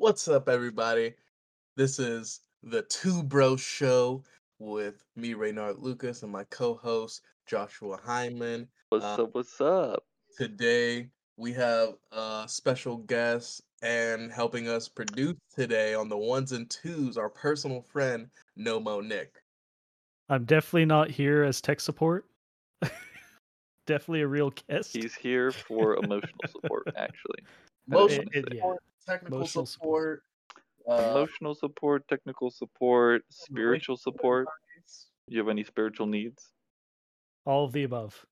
What's up, everybody? This is the Two Bro Show with me, Reynard Lucas, and my co-host Joshua Hyman. What's Uh, up? What's up? Today we have a special guest and helping us produce today on the ones and twos, our personal friend Nomo Nick. I'm definitely not here as tech support. definitely a real guest. He's here for emotional support, actually. Emotional it- it- yeah. Support, technical Emotional support, uh, Emotional support, technical support, spiritual support. Do you have any spiritual needs? All of the above.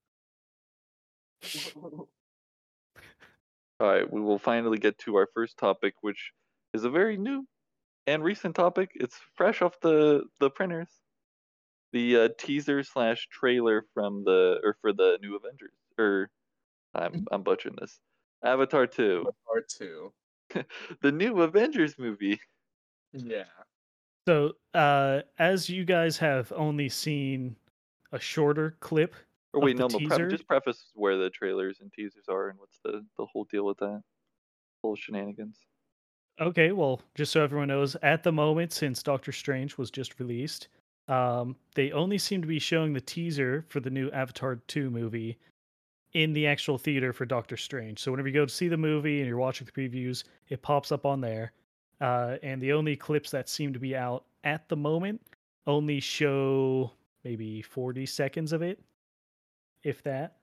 All right, we will finally get to our first topic, which is a very new and recent topic. It's fresh off the the printers. The uh, teaser slash trailer from the or for the new Avengers. Or I'm I'm butchering this. Avatar two, Part two. the new Avengers movie. Yeah. So, uh, as you guys have only seen a shorter clip, Or of wait, the no, no. Pre- just preface where the trailers and teasers are and what's the the whole deal with that whole shenanigans. okay, well, just so everyone knows, at the moment, since Doctor Strange was just released, um, they only seem to be showing the teaser for the new Avatar 2 movie in the actual theater for Doctor Strange. So, whenever you go to see the movie and you're watching the previews, it pops up on there. Uh, and the only clips that seem to be out at the moment only show maybe 40 seconds of it, if that.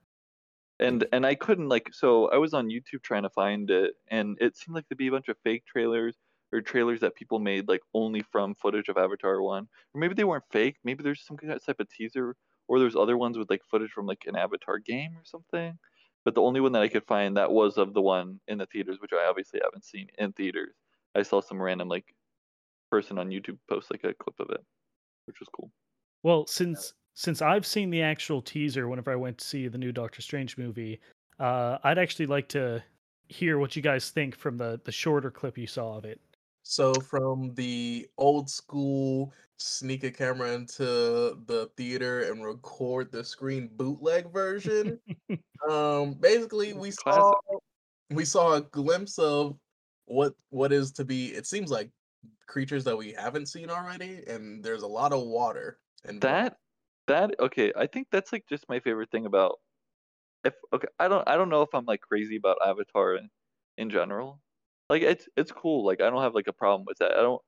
And and I couldn't like so I was on YouTube trying to find it and it seemed like to be a bunch of fake trailers or trailers that people made like only from footage of Avatar 1. Or maybe they weren't fake, maybe there's some type of teaser or there's other ones with like footage from like an Avatar game or something. But the only one that I could find that was of the one in the theaters, which I obviously haven't seen in theaters. I saw some random like person on YouTube post like a clip of it, which was cool. Well, since since I've seen the actual teaser whenever I went to see the new Doctor Strange movie, uh, I'd actually like to hear what you guys think from the the shorter clip you saw of it. So from the old school sneak a camera into the theater and record the screen bootleg version, um, basically we saw we saw a glimpse of what what is to be. It seems like creatures that we haven't seen already, and there's a lot of water. And That that okay, I think that's like just my favorite thing about if okay, I don't I don't know if I'm like crazy about Avatar in, in general. Like it's it's cool. Like I don't have like a problem with that. I don't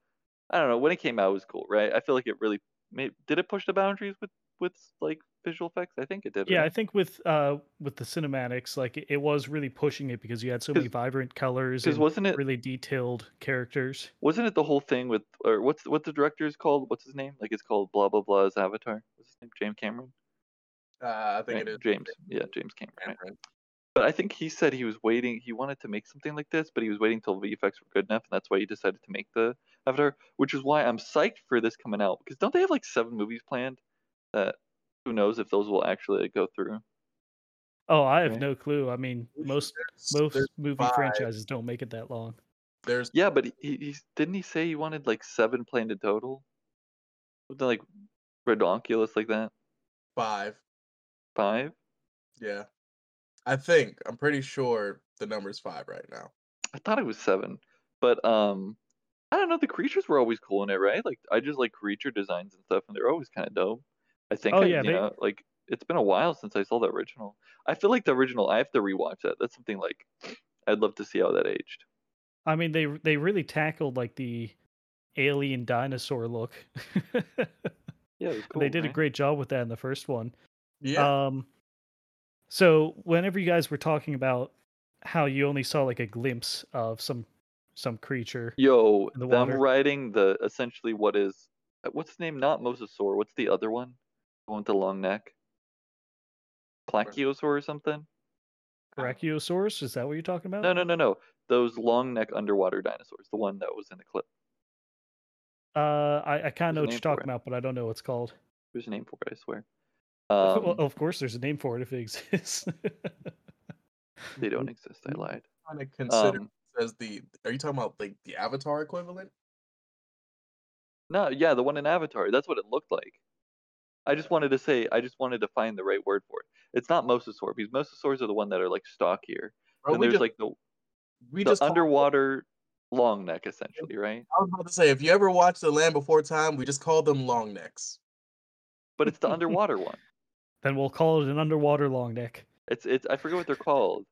I don't know. When it came out it was cool, right? I feel like it really made did it push the boundaries with with like visual effects? I think it did. Yeah, I think with uh with the cinematics, like it, it was really pushing it because you had so many vibrant colors Because and wasn't it really detailed characters. wasn't it the whole thing with or what's what the director is called? What's his name? Like it's called blah blah blah's Avatar. What's his name? James Cameron. uh, I think Right, it is James. Yeah, James Cameron. right? Cameron. But I think he said he was waiting. He wanted to make something like this, but he was waiting till the VFX were good enough, and that's why he decided to make the Avatar. Which is why I'm psyched for this coming out because don't they have like seven movies planned? That who knows if those will actually like, go through? Oh, I have Right. no clue. I mean, most There's- most there's movie five. franchises don't make it that long. there's Yeah, but he, he didn't he say he wanted like seven planned in total? Something like redonkulous like that. five. Five. Yeah, I think I'm pretty sure the number's five right now. I thought it was seven, but um, I don't know. The creatures were always cool in it, right? Like I just like creature designs and stuff, and they're always kind of dope. I think. Oh, I, yeah, you they- know, like it's been a while since I saw the original. I feel like the original. I have to rewatch that. That's something like I'd love to see how that aged. I mean, they they really tackled like the alien dinosaur look. Yeah, it was cool. they did a great job with that in the first one. Yeah, Um, so whenever you guys were talking about how you only saw like a glimpse of some some creature, Yo, in the them water. riding the essentially what is uh, what's the name? Not mosasaur. What's the other one? The one with the long neck. Plachiosaur or something? Brachiosaurus, is that what you're talking about? No, no, no, no. Those long neck underwater dinosaurs. The one that was in the clip. Uh, I, I kind of know what you're talking about, but I don't know what it's called. There's a name for it, I swear. Well, Um, of course, there's a name for it if it exists. they don't exist. I lied. kind of consider Um, as the. Are you talking about like the Avatar equivalent? no, yeah, the one in Avatar. That's what it looked like. I just wanted to say. I just wanted to find the right word for it. It's not mosasaur because mosasaurs are the one that are like stockier. Bro, and there's just like the we the just talked- underwater long neck essentially, right? I was about to say, if you ever watch The Land Before Time, we just call them long necks. But it's the underwater one. Then we'll call it an underwater long neck. It's it's I forget what they're called.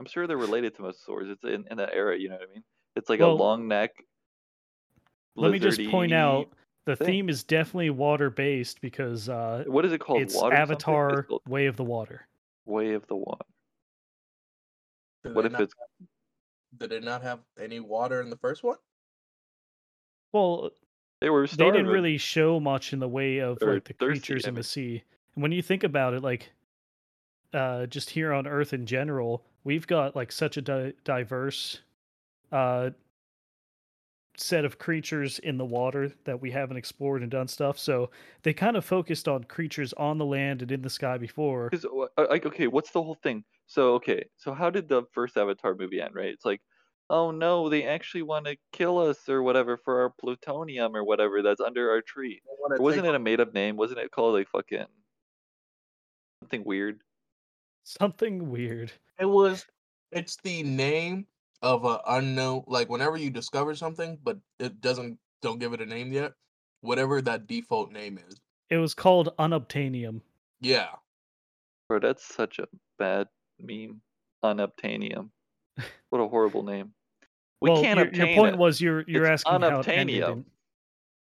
I'm sure they're related to mosasaurs. It's in, in that era, you know what I mean? It's like Well, a long neck. Let me just point out the thing. theme is definitely water based because uh, What is it called? it's water something? It's Avatar called Way of the Water. Way of the Water. Did What if not, it's did it not have any water in the first one? Well, they were they didn't really show much in the way of Or like the creatures I in the mean. sea. And when you think about it, like uh, just here on Earth in general, we've got like such a di- diverse uh, set of creatures in the water that we haven't explored and done stuff. So they kind of focused on creatures on the land and in the sky before. Because like okay, what's the whole thing? So okay, so how did the first Avatar movie end? Right? It's like, oh no, they actually want to kill us or whatever for our plutonium or whatever that's under our tree. They wanna Or wasn't take- it a made up name? Wasn't it called like fucking something weird? Something weird. It was. It's the name of a unknown. Like whenever you discover something, but it doesn't. Don't give it a name yet. Whatever that default name is. It was called Unobtainium. Yeah. Bro, that's such a bad meme. Unobtainium. What a horrible name. We well, can't your, obtain your point it. was you're you're It's asking how it ended, unobtainium. and,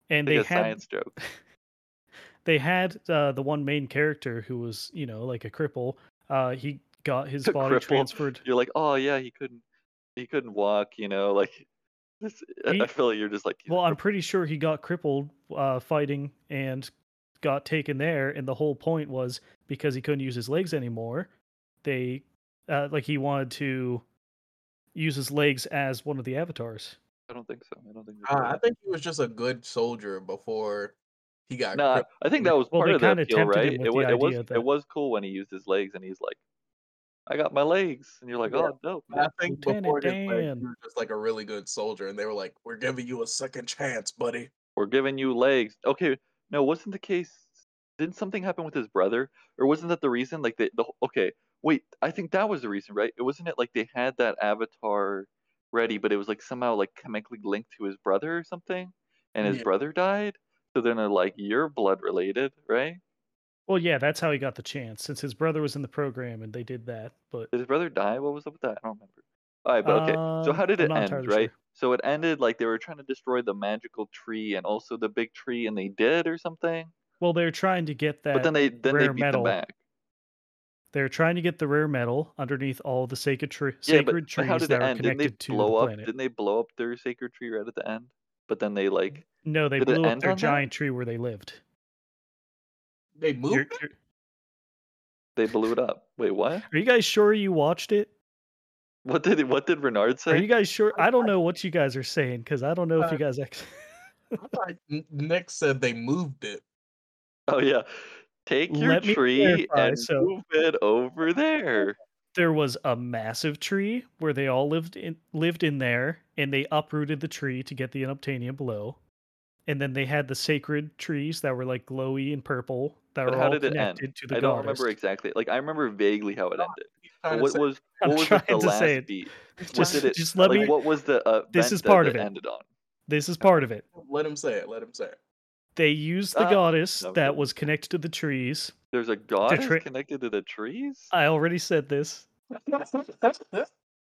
and like they a had science joke. they had uh, the one main character who was you know like a cripple. Uh, he got his A body cripple. transferred. You're like, oh yeah, he couldn't, he couldn't walk. You know, like this. I- He- I feel like you're just like. "He's a Well, I'm pretty sure he got crippled uh, fighting and got taken there. And the whole point was because he couldn't use his legs anymore. They uh, like he wanted to use his legs as one of the avatars. I don't think so. I don't think. Uh, I think he was just a good soldier before he got. Nah, crippled. I think that was Well, part they of the kinda appeal, right? with It, wa- the it was that- it was cool when he used his legs and he's like, I got my legs, and you're like, Yeah. oh dope. But I think Lieutenant before his legs, Dan. he was just like a really good soldier, and they were like, "We're giving you a second chance, buddy." We're giving you legs. Okay, no, wasn't the case? Didn't something happen with his brother, or wasn't that the reason? Like they, the okay, wait, I think that was the reason, right? It wasn't it like they had that avatar ready, but it was like somehow like chemically linked to his brother or something, and his Yeah. brother died. So they're like, you're blood related, right? Well, yeah, that's how he got the chance since his brother was in the program and they did that. But Did his brother die? What was up with that? I don't remember. All right, but okay. So Uh, how did it end, right? sure. So it ended like they were trying to destroy the magical tree and also the big tree, and they did or something. well, they're trying to get that. But then they then they beat metal. them back. They're trying to get the rare metal underneath all the sacred tree, Yeah, but, sacred but trees how did that it end? Didn't they to the blow up? planet. Didn't they blow up their sacred tree right at the end? But then they like No, they Did it blew up end their on that? giant tree where they lived. They moved. You're- it? you're- they blew it up. Wait, what? are you guys sure you watched it? What did what did Reynard say? Are you guys sure? I don't know what you guys are saying because I don't know if you Uh, guys actually. I thought N- Nick said they moved it. Oh yeah, take your Let me tree clarify, and so- move it over there. There was a massive tree where they all lived in lived in there, and they uprooted the tree to get the unobtainium below. And then they had the sacred trees that were like glowy and purple that But were how all did it end? connected to the I don't goddess. remember exactly. Like I remember vaguely how it ended. He's But what was I'm what was trying the to last say it. beat? What Just, did it just let like? me. What was the uh, This event is that part of it it. ended on? This is part of it. Let him say it. Let him say it. They used the Ah, goddess no, that was connected to the trees. There's a goddess tra- connected to the trees. I already said this.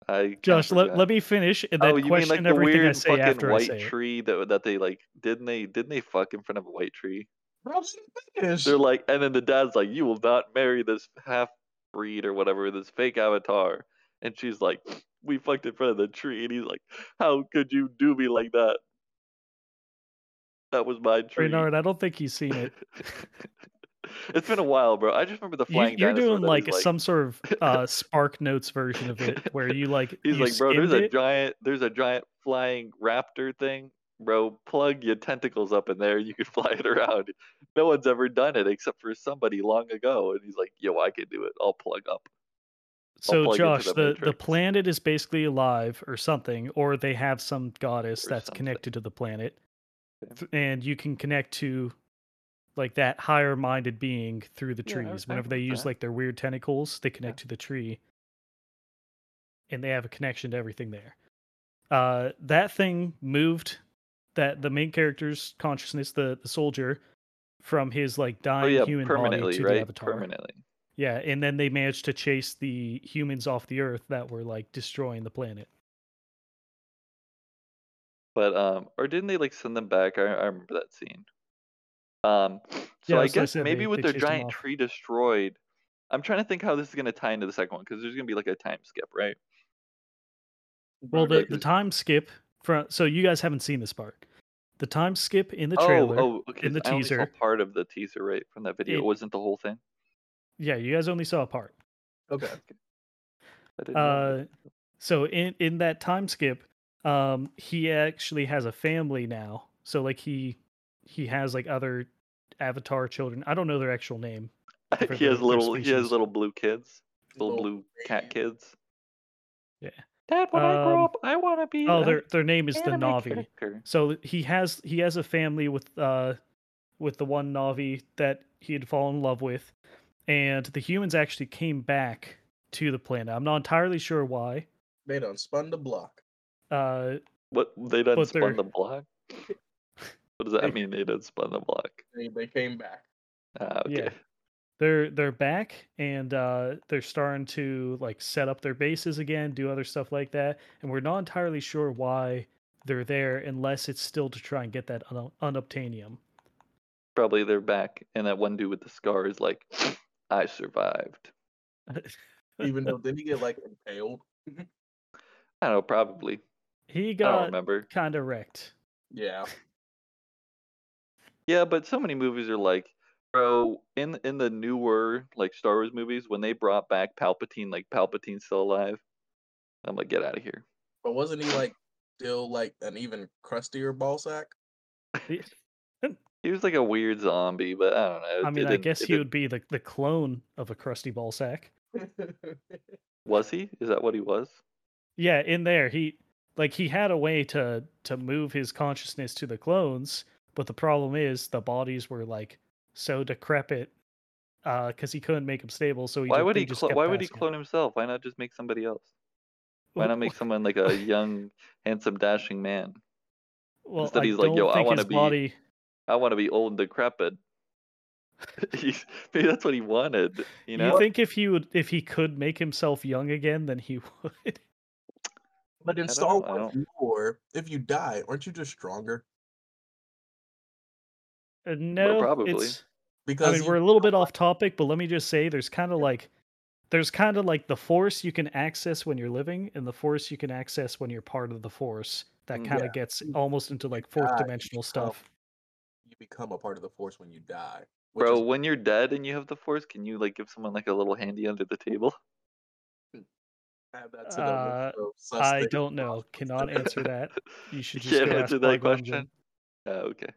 I Josh, let, let me finish and then oh, you mean question like the everything I weird say fucking after I white say it. tree that that they like? Didn't they didn't they fuck in front of a white tree? Bro, let him finish. They're like, and then the dad's like, "You will not marry this half breed or whatever, this fake avatar." And she's like, "We fucked in front of the tree," and he's like, "How could you do me like that?" That was my tree. Reynard, I don't think he's seen it. it's been a while, bro. I just remember the flying you're doing that like, some sort of uh, Spark Notes version of it, where you like He's you like, bro, there's skimmed a giant, there's a giant flying raptor thing, bro. Plug your tentacles up in there, you can fly it around. No one's ever done it except for somebody long ago, and he's like, yo, I can do it. I'll plug up. So Josh, the the, the planet is basically alive or something, or they have some goddess Or that's something. connected to the planet, and you can connect to like that higher minded being through the Yeah, trees. I Whenever they use that. like their weird tentacles, they connect to the tree, and they have a connection to everything there. Uh, that thing moved that the main character's consciousness, the the soldier, from his like Oh dying yeah, human body to the avatar. Permanently. Yeah, and then they managed to chase the humans off the Earth that were like destroying the planet. But um, or didn't they like send them back? I, I remember that scene. Um, so Yeah, I what I guess maybe they- with they their giant tree destroyed, I'm trying to think how this is gonna tie into the second one because there's gonna be like a time skip, right? Well, the, Right, the time skip from so you guys haven't seen this part. The time skip in the oh, trailer. oh, okay. in the I teaser, part of the teaser, right, from that video. it- It wasn't the whole thing. Yeah, you guys only saw a part. Okay. I didn't know Uh, so in in that time skip, um, he actually has a family now. So like he he has like other avatar children. I don't know their actual name. he has their- their little, he has little blue kids, little Little blue cat baby. kids. Yeah. Dad, when I grow Um, up, I want to be. Oh, their their name is the Navi. character. So he has he has a family with uh with the one Navi that he had fallen in love with, and the humans actually came back to the planet. I'm not entirely sure why. They done spun the block. Uh, What they done But spun the block? What does that They- mean? They done spun the block. They, they came back. Ah, okay. Yeah. they're they're back and uh, they're starting to like set up their bases again, do other stuff like that, and we're not entirely sure why they're there unless it's still to try and get that un- unobtainium. Probably they're back, and that one dude with the scar is like, I survived. Even though didn't he get like impaled? I don't know, probably. he I don't got remember. kind of wrecked. Yeah. Yeah, but so many movies are like, bro, in in the newer like Star Wars movies, when they brought back Palpatine, like Palpatine's still alive. I'm like, get out of here. But wasn't he like still like an even crustier ball sack? He was like a weird zombie, but I don't know. I mean, I guess he didn't- would be the, the clone of a crusty ball sack. Was he? Is that what he was? Yeah, in there he like he had a way to to move his consciousness to the clones, but the problem is the bodies were like so decrepit uh cuz he couldn't make them stable, so he Why would he? just Clo- kept why would he passing it. clone himself? Why not just make somebody else? Why not make someone like a young, handsome, dashing man? Well, instead I he's like, don't "Yo, I think wanna his be- body I want to be old and decrepit. He's, maybe that's what he wanted. You know. you think if he would if he could make himself young again, then he would. But in I Star Wars lore, if you die, aren't you just stronger? Uh, no, probably. it's Because I mean, we're a little bit off topic, but let me just say there's kind of like there's kind of like the force you can access when you're living and the force you can access when you're part of the force that Mm, kind of yeah. gets almost into like fourth die, you dimensional become- stuff. you become a part of the Force when you die. Bro, is- when you're dead and you have the force, can you like give someone like a little handy under the table? add that Uh, sus I don't know. Cannot answer that. You should just can't go answer ask that Qui-Gon Jinn. question. Oh, okay.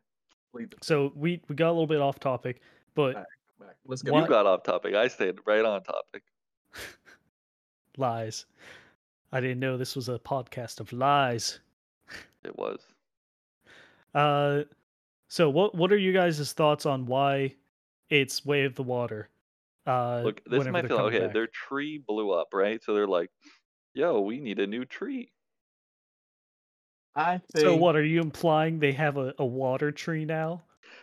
Leave it So we we got a little bit off topic, but Alright. back. Let's get What- You got off topic. I stayed right on topic. lies. I didn't know this was a podcast of lies. It was. Uh, so what what are you guys' thoughts on why it's Way of the Water? Uh, Look, this might feel okay. back? Their tree blew up, right? So they're like, "Yo, we need a new tree." I think So what are you implying? They have a, a water tree now?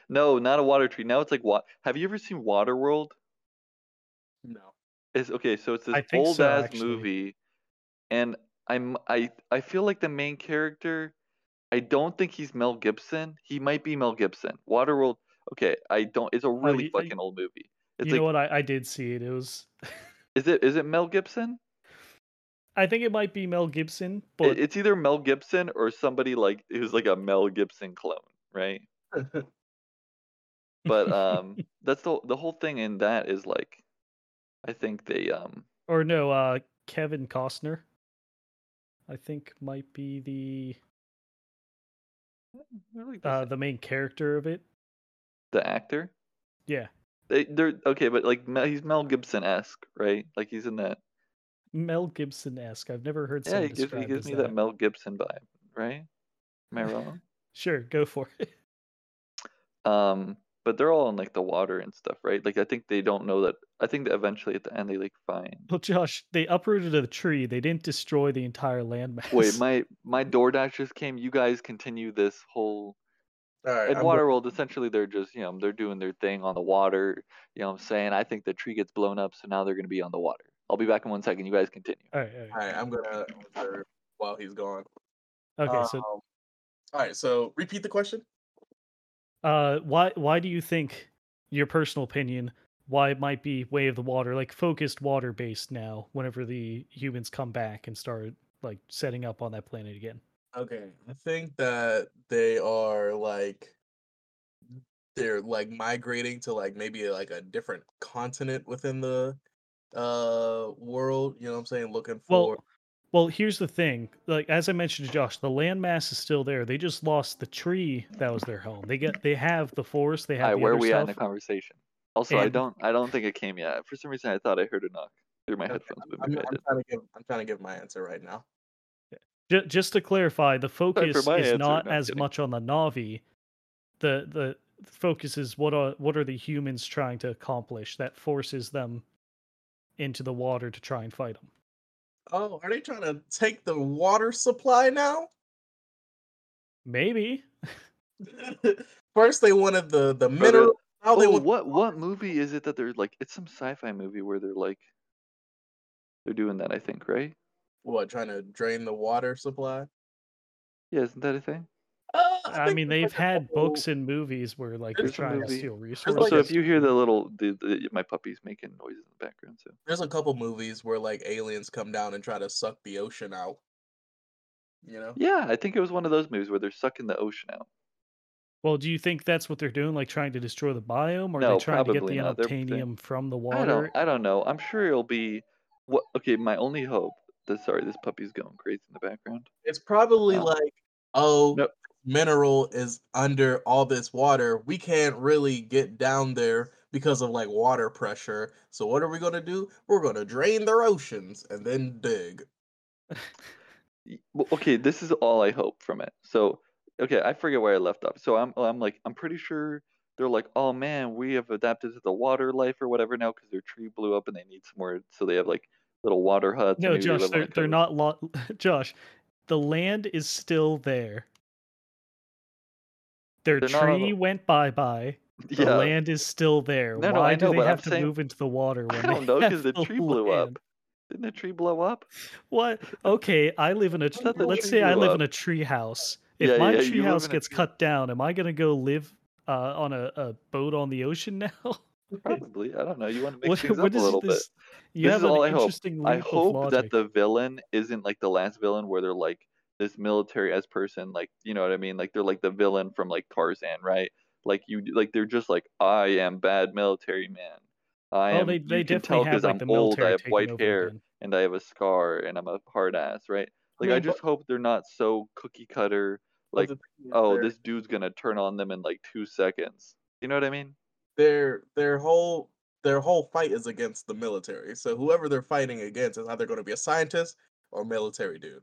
No, not a water tree. Now it's like what? Have you ever seen Waterworld? No. It's okay. So it's I this old so, ass actually. movie, and I'm I I feel like the main character. I don't think he's Mel Gibson. He might be Mel Gibson. Waterworld. Okay, I don't. It's a really you- uh, fucking old movie. It's you like, know what? I, I did see it. It was. is it is it Mel Gibson? I think it might be Mel Gibson, but it's either Mel Gibson or somebody like who's like a Mel Gibson clone, right? But um, that's the the whole thing in that is like, I think they um or no, uh, Kevin Costner. I think might be the they're like the, uh, the main character of it. the actor. Yeah, They they're okay, but like he's Mel Gibson esque, right? Like he's in that. Mel Gibson esque. I've never heard Yeah, someone he gives he gives me that. Mel Gibson vibe, right? Am I wrong? Sure, go for it. um, but they're all in like the water and stuff, right? Like I think they don't know that I think that eventually at the end they like find. Well, Josh, they uprooted a tree. They didn't destroy the entire landmass. Wait, my my DoorDash just came. You guys continue this whole. All right, In I'm go- Waterworld, essentially, they're just you know they're doing their thing on the water. You know what I'm saying? I think the tree gets blown up, so now they're gonna be on the water. I'll be back in one second. You guys continue. All right, all right. all right, I'm gonna answer while he's gone. Okay, so Um, all right, so repeat the question. uh, why why do you think your personal opinion why it might be Way of the Water like focused water based now? Whenever the humans come back and start like setting up on that planet again. Okay, I think that they are like they're like migrating to like maybe like a different continent within the uh world, you know what I'm saying? Looking for Well, well, here's the thing. Like as I mentioned to Josh, the landmass is still there. They just lost the tree that was their home. They get they have the forest. They have Alright, the where are other we at in stuff. the conversation? Also, I don't I don't think it came yet. For some reason, I thought I heard a knock through my Okay, headphones, but I'm, maybe I I'm trying to give I'm trying to give my answer right now. Ju- just to clarify, the focus is answer. not No, as kidding. much on the Navi. The the focus is what are what are the humans trying to accomplish that forces them into the water to try and fight them. Oh, are they trying to take the water supply now? Maybe. First they wanted the the Or the- mineral. Now they Oh, want what what movie is it that they're like? It's some sci-fi movie where they're like, they're doing that. I think, right? what? Trying to drain the water supply? Yeah, isn't that a thing? I mean, they've had couple- books and movies where like they're There's a trying to movie- steal like resources. Also, if you hear the little, the, the, my puppy's making noises in the background, so There's a couple movies where like aliens come down and try to suck the ocean out. You know? yeah, I think it was one of those movies where they're sucking the ocean out. Well, do you think that's what they're doing, like trying to destroy the biome, or are they trying to get the not. Unobtainium from the I water? don't, I don't know. I'm sure it'll be. What? Okay, my only hope. That, sorry, this puppy's going crazy in the background. It's probably No. like, oh, Nope. Mineral is under all this water. We can't really get down there because of like water pressure. So what are we gonna do? We're gonna drain their oceans and then dig. Okay, this is all I hope from it. So, okay, I forget where I left off. So I'm, I'm like, I'm pretty sure they're like, oh man, we have adapted to the water life or whatever now because their tree blew up and they need somewhere, so they have like little water huts. No, Josh, they're a they're not. Lo- Josh, the land is still there. Their They're tree went bye bye. The Yeah, land is still there. No, no, Why I do know, they but I'm have to saying- move into the water when I they don't know because have the tree blew up. Didn't the tree blow up? What? Okay, I live in a. let's say I live up. in a tree house. If Yeah, my yeah, tree house gets tree- cut down, am I gonna go live uh, on a, a boat on the ocean now? Probably. I don't know. You want to make what, things what up a little this? bit. You This have is all I hope. I hope that the villain isn't like the last villain where they're like this military as person, like you know what I mean? Like they're like the villain from like Tarzan, right? Like you, like they're just like I am bad military man. I oh, am. they they you can tell because like I'm old. I have white hair again. and I have a scar and I'm a hard ass, right? Like I mean, but- just hope they're not so cookie cutter. Like the thing is oh, their- this dude's gonna turn on them in like two seconds. You know what I mean? their their whole their whole fight is against the military. So whoever they're fighting against is either going to be a scientist or a military dude.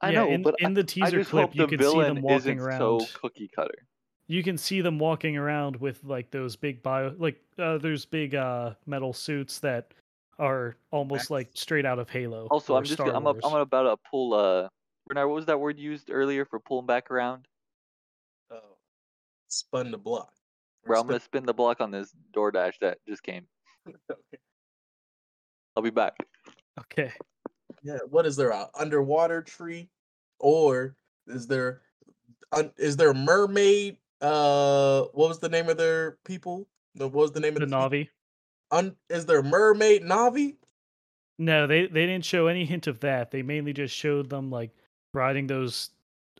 I yeah, know, in, but in the teaser clip, you can see them villain walking isn't around. so cookie cutter. You can see them walking around with like those big bio, like uh, there's big uh metal suits that are almost Max. like straight out of Halo. Also, I'm just Star I'm Wars. I'm about to pull uh Bernard, what was that word used earlier for pulling back around? Oh, spun the block. Or Bro, I'm gonna spin the block on this DoorDash that just came. okay. I'll be back. Okay. Yeah. What is there? A underwater tree, or is there? Un, is there a mermaid? Uh, what was the name of their people? What was the name The of the? Navi. Un, is there a mermaid Navi? No, they they didn't show any hint of that. They mainly just showed them like riding those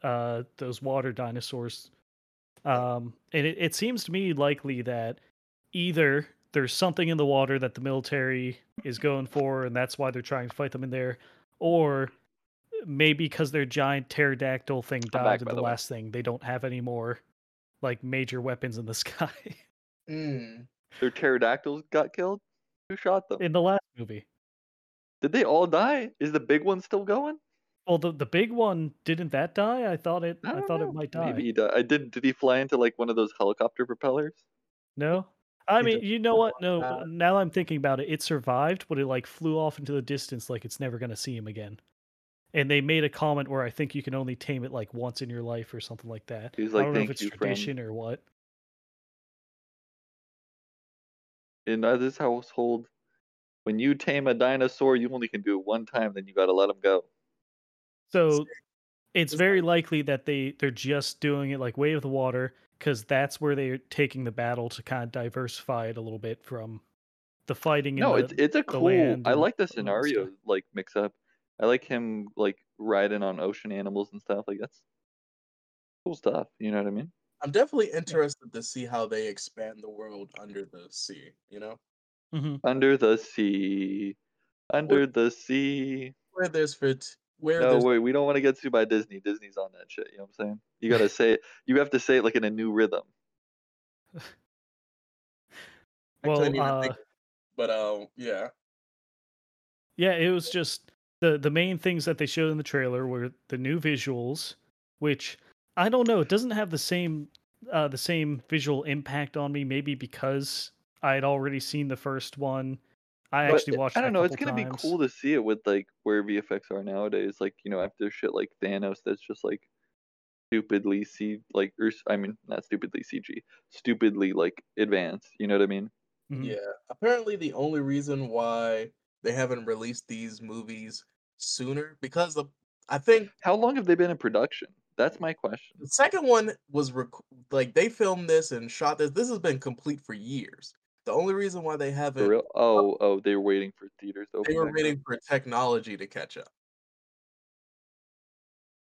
uh those water dinosaurs. Um and it, it seems to me likely that either there's something in the water that the military is going for and that's why they're trying to fight them in there, or maybe because their giant pterodactyl thing I'm died back, in by the the way. last thing, they don't have any more like major weapons in the sky. Mm. Their pterodactyls got killed? Who shot them? in the last movie. Did they all die? Is the big one still going? Well, the, the big one didn't that die? I thought it. I, don't thought know. it might die. Maybe he died. I did. Did he fly into like one of those helicopter propellers? No. I mean, you know what? No, uh, now I'm thinking about it, it survived, but it like flew off into the distance like it's never gonna see him again. And they made a comment where I think you can only tame it like once in your life or something like that. He's I don't know if it's you, friend." tradition or what. In this household, when you tame a dinosaur, you only can do it one time. Then you gotta let him go. So it's It's very likely that they they're just doing it like way of the water because that's where they're taking the battle to kind of diversify it a little bit from the fighting. in No, the, it's it's a the cool. land I like the all stuff. scenario like mix up. I like him like riding on ocean animals and stuff. Like that's cool stuff. You know what I mean? I'm definitely interested to see how they expand the world under the sea. You know, Mhm. Under the sea, under the sea. where there's fit, where No, wait, we don't want to get sued by Disney. Disney's on that shit. You know what I'm saying? You gotta say it. You have to say it like in a new rhythm. Well, couldn't uh, think, but um, yeah, yeah, it was just the the main things that they showed in the trailer were the new visuals, which I don't know, it doesn't have the same uh the same visual impact on me. Maybe because I had already seen the first one. I But actually watched. I don't know. It's gonna times. be cool to see it with like where VFX are nowadays. Like you know, after shit like Thanos, that's just like stupidly C like or s- I mean not stupidly CG, stupidly like advanced. You know what I mean? Mhm. yeah. Apparently, the only reason why they haven't released these movies sooner because of I think How long have they been in production? That's my question. the second one was rec- like they filmed this and shot this. This has been complete for years. The only reason why they haven't real? Oh, oh, they were waiting for theaters to open. they were back up? waiting for technology to catch up.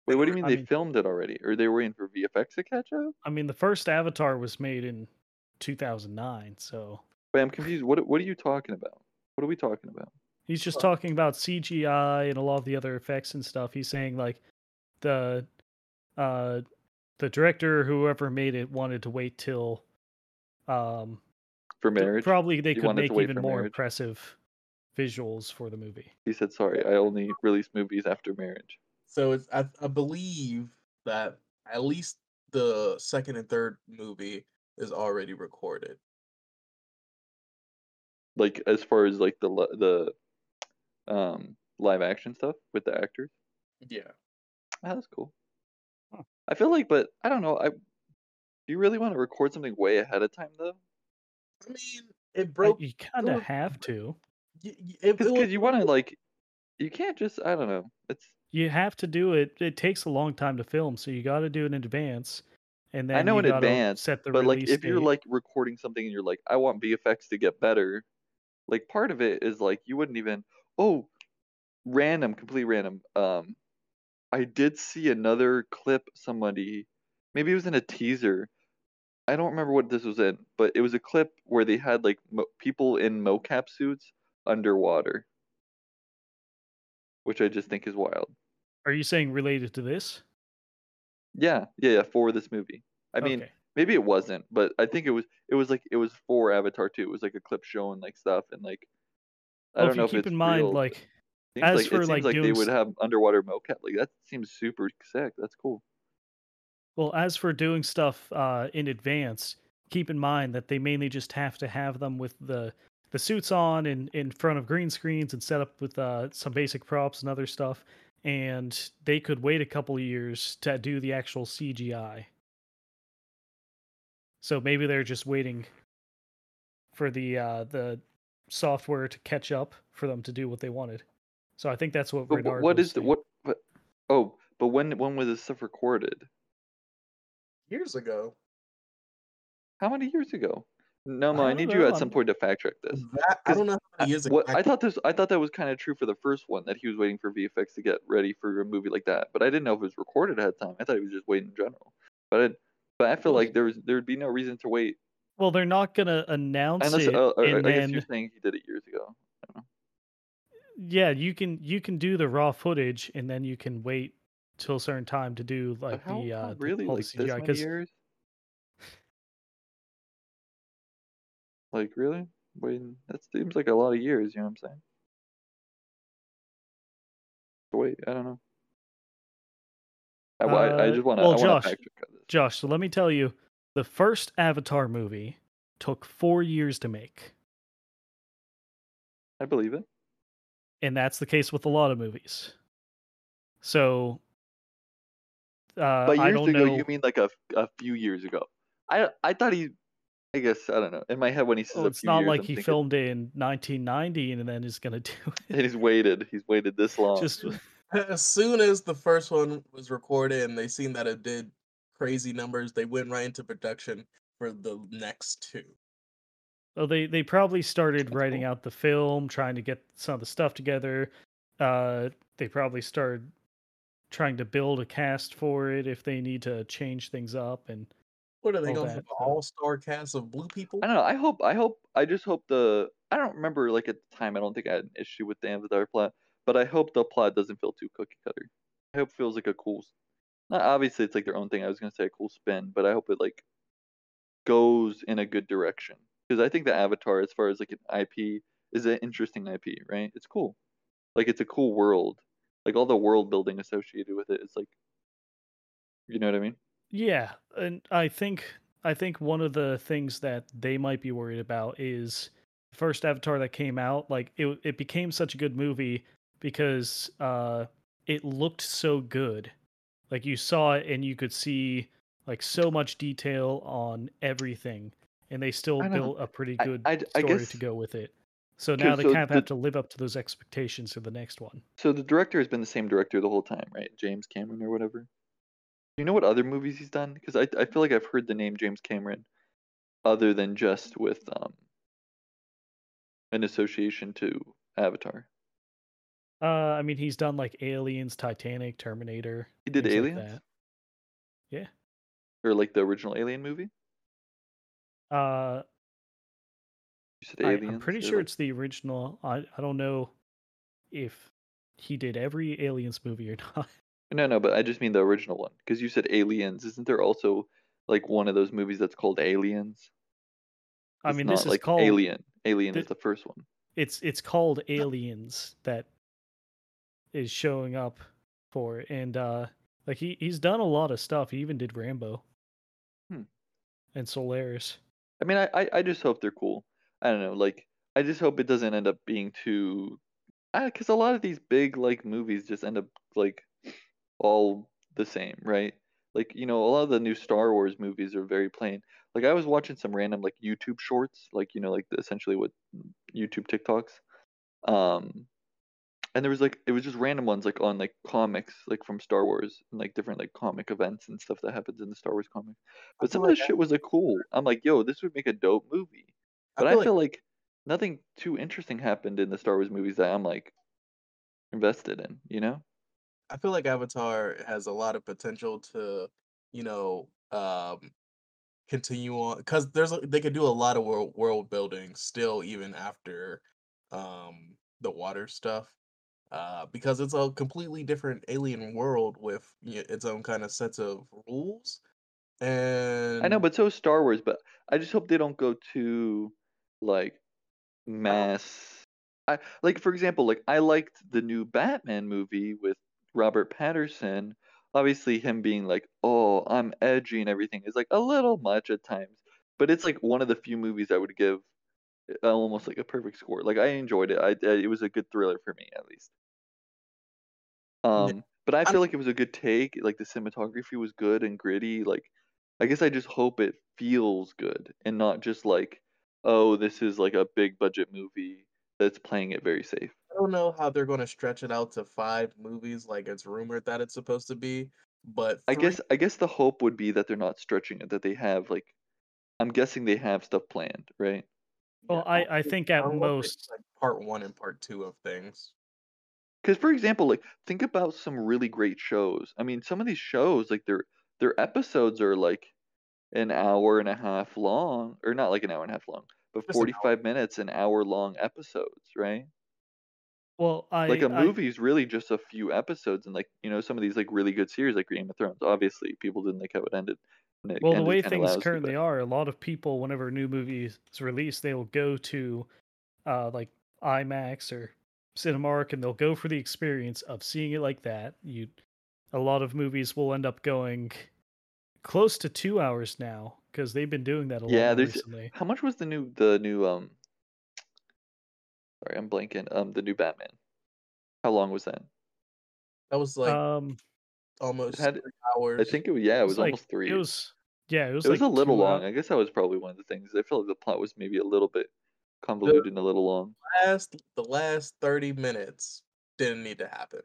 Wait, what do you mean I they mean- filmed it already? Or they were waiting for VFX to catch up? I mean, the first Avatar was made in 2009, so Wait, I'm confused. What what are you talking about? What are we talking about? he's just Well- talking about CGI and a lot of the other effects and stuff. He's saying like the uh the director whoever made it wanted to wait till um For marriage? probably they You could make even more marriage? impressive visuals for the movie. He said, "Sorry, I only release movies after marriage." So it's I, I believe that at least the second and third movie is already recorded. Like as far as like the the um live action stuff with the actors. Yeah. Ah, that's cool. Huh. I feel like, but I don't know. I do you really want to record something way ahead of time though? I mean, it broke. you kind of have to. y- y- It, it Because you want to like, you can't just. I don't know. It's. You have to do it. It takes a long time to film, so you got to do it in advance. And then I know in advance, set the but like if you're like recording something and you're like, I want VFX to get better. Like part of it is like you wouldn't even. Oh, random, complete random. Um, I did see another clip. Somebody, maybe it was in a teaser. I don't remember what this was in, but it was a clip where they had like mo- people in mocap suits underwater, which I just think is wild. Are you saying related to this? Yeah, yeah, yeah, for this movie. I mean, maybe it wasn't, but I think it was. It was like it was for Avatar too. It was like a clip showing like stuff and like. I Well, don't if know if keep it's in mind, real, like as like, for, like, like they would have underwater mocap. Like that seems super sick. That's cool. Well, as for doing stuff uh, in advance, keep in mind that they mainly just have to have them with the the suits on and in front of green screens and set up with uh, some basic props and other stuff, and they could wait a couple years to do the actual CGI. So maybe they're just waiting for the uh, the software to catch up for them to do what they wanted. So I think that's what But Reynard what was the what? But, oh, but when when was this stuff recorded? Years ago. How many years ago? No, Mo, I I, don't need you at some I'm- point to fact check this. That I 'Cause don't know how I, many years what I exactly. thought this I thought that was kind of true for the first one that he was waiting for VFX to get ready for a movie like that, but I didn't know if it was recorded ahead of time. I thought he was just waiting in general. But I, but I feel like there was there would be no reason to wait Well, they're not gonna announce unless it, uh, and I guess then you're saying he did it years ago. yeah, you can you can do the raw footage, and then you can wait till a certain time to do like how, the uh really all like the CGI many because years? Like really? Waiting that seems like a lot of years. You know what I'm saying? Wait, I don't know. I, I, I Uh, just want to well, I Josh, to fact check on this. Josh. So let me tell you, the first Avatar movie took four years to make. I believe it. And that's the case with a lot of movies. So, uh, But I years don't ago, know. you mean like a, a few years ago? I I thought he. I guess I don't know. In my head, when he says Well, a it's few not years, like I'm he thinking, filmed it in 1990 and then is gonna do And it. he's waited. He's waited this long. Just As soon as the first one was recorded and they seen that it did crazy numbers, they went right into production for the next two. well, they they probably started That's writing cool. out the film, trying to get some of the stuff together. Uh, they probably started trying to build a cast for it if they need to change things up and What are they going to have an all-star cast of blue people? I don't know. I hope. I hope. I just hope the. I don't remember like at the time. I don't think I had an issue with the Avatar plot, but I hope the plot doesn't feel too cookie cutter. I hope it feels like a cool. Not obviously it's like their own thing. I was gonna say a cool spin, but I hope it like goes in a good direction because I think the Avatar, as far as like an IP, is an interesting IP. Right? It's cool. Like it's a cool world. Like all the world building associated with it is like. You know what I mean? yeah, and I think I think one of the things that they might be worried about is the first Avatar that came out. Like it, it became such a good movie because uh, it looked so good. Like you saw it and you could see like so much detail on everything, and they still I know. built a pretty I good I, I story guess to go with it. So now they So kind of the have to live up to those expectations for the next one. so the director has been the same director the whole time, right? James Cameron or whatever. Do you know what other movies he's done? Because I I feel like I've heard the name James Cameron other than just with um an association to Avatar. Uh, I mean, he's done like Aliens, Titanic, Terminator, He did things like Yeah. or like the original Alien movie. Uh, You said I, Aliens. I'm pretty sure like it's the original. I, I don't know if he did every Aliens movie or not. no no, but I just mean the original one because you said Aliens. Isn't there also like one of those movies that's called Aliens? I mean, not this is like called Alien. Alien is the first one. it's it's called Aliens that is showing up for it. and uh like he he's done a lot of stuff. He even did Rambo Hmm. and Solaris. I mean, I, I I just hope they're cool. I don't know, like I just hope it doesn't end up being too, because a lot of these big like movies just end up like all the same, right? Like you know, a lot of the new Star Wars movies are very plain. Like I was watching some random like YouTube shorts, like you know, like essentially what YouTube TikToks, um, and there was like it was just random ones like on like comics like from Star Wars and like different like comic events and stuff that happens in the Star Wars comics. But some of this shit was like cool. I'm like, yo, this would make a dope movie. I But I feel like feel like nothing too interesting happened in the Star Wars movies that I'm like invested in, you know? I feel like Avatar has a lot of potential to, you know, um, continue on because there's they could do a lot of world world building still even after um the water stuff. Uh, because it's a completely different alien world with its own kind of sets of rules. And I know, but so is Star Wars, but I just hope they don't go too like mass. I like for example, like I liked the new Batman movie with Robert Pattinson. Obviously, him being like, "Oh, I'm edgy" and everything is like a little much at times, but it's like one of the few movies I would give uh, almost like a perfect score. Like I enjoyed it. I I- it was a good thriller for me at least. Um, but I I, feel like it was a good take. Like the cinematography was good and gritty. Like I guess I just hope it feels good and not just like, oh, this is like a big budget movie that's playing it very safe. I don't know how they're going to stretch it out to five movies like it's rumored that it's supposed to be, but I guess I guess the hope would be that they're not stretching it, that they have like I'm guessing they have stuff planned, right? Yeah, Well, I I think at hope most like part one and part two of things. Because for example, like think about some really great shows. I mean, some of these shows, like their their episodes are like an hour and a half long, or not like an hour and a half long, but Just an 45 minutes, an hour long episodes, right? well I, Like a movie is really just a few episodes, and like you know some of these like really good series like Game of Thrones. Obviously, people didn't like how it ended, it well the way things currently are, a lot of people whenever a new movie is released, they will go to uh like IMAX or Cinemark and they'll go for the experience of seeing it like that. You a lot of movies will end up going close to two hours now because they've been doing that a lot Yeah, more there's recently. how much was the new the new um sorry, I'm blanking. Um the new Batman. How long was that? That was like um, almost had- three hours. I think it was yeah, it was like almost three. It was yeah, it was It was a little two hou- long. I guess that was probably one of the things. I feel like the plot was maybe a little bit convoluted and a little long. last the last thirty minutes didn't need to happen.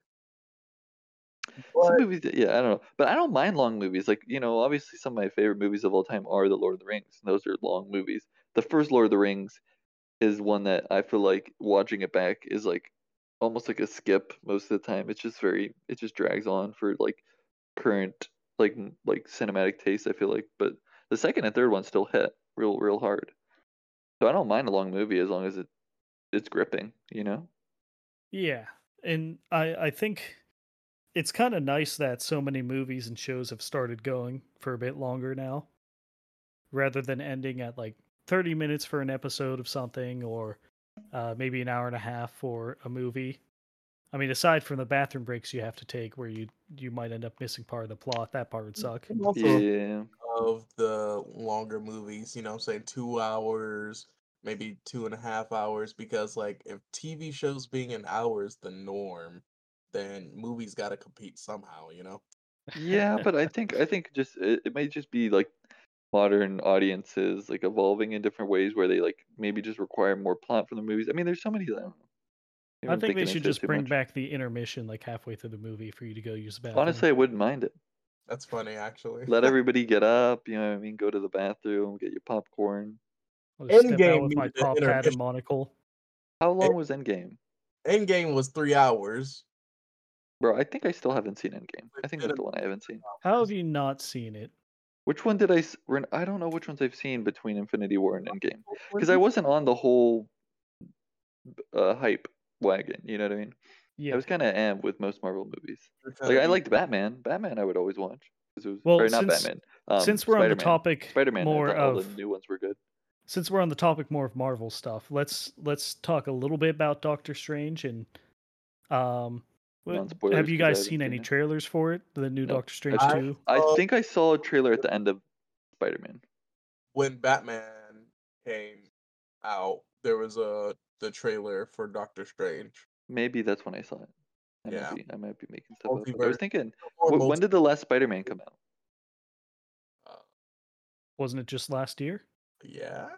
Some movies, yeah, I don't know, but I don't mind long movies. Like you know, obviously some of my favorite movies of all time are the Lord of the Rings. And those are long movies. The first Lord of the Rings is one that I feel like watching it back is like almost like a skip most of the time. It's just very, it just drags on for like current like like cinematic taste. I feel like, but the second and third one still hit real real hard. So I don't mind a long movie as long as it it's gripping. You know. Yeah, and I I think it's kind of nice that so many movies and shows have started going for a bit longer now, rather than ending at like thirty minutes for an episode of something or uh, maybe an hour and a half for a movie. I mean, aside from the bathroom breaks you have to take, where you you might end up missing part of the plot, that part would suck. Also Yeah. of the longer movies, you know what I'm saying, two hours, maybe two and a half hours, because like if TV shows being an hour is the norm, then movies gotta compete somehow, you know? yeah but i think i think just it, it might just be like modern audiences like evolving in different ways where they like maybe just require more plot from the movies i mean there's so many that i don't know Maybe I think they should just bring much. back the intermission like halfway through the movie for you to go use the bathroom. honestly i wouldn't mind it That's funny actually. let everybody get up you know what i mean go to the bathroom get your popcorn I'll just step out Endgame with my needed top hat and monocle. how long was endgame Endgame was three hours. Bro i think i still haven't seen endgame i think been that's the one i haven't seen How have you not seen it? which one did I? I don't know which ones i've seen between infinity war and endgame because i wasn't on the whole uh hype wagon you know what i mean Yeah. I was kind of am with most Marvel movies. Like I liked Batman. Batman I would always watch. 'cause It was, Well, or not since- Batman. Um, Since we're on the topic Spider-Man. more I thought all of the new ones were good. since we're on the topic more of Marvel stuff, let's let's talk a little bit about Doctor Strange and um what- have you guys seen seen any it. trailers for it? The new No. Doctor Strange I- 2? I think I saw a trailer at the end of Spider-Man. when Batman came out, there was a the trailer for Doctor Strange. Maybe that's when I saw it. I Yeah. might be, I might be making stuff up. I was thinking, Or when did the last Spider-Man come out? uh, Wasn't it just last year? yeah.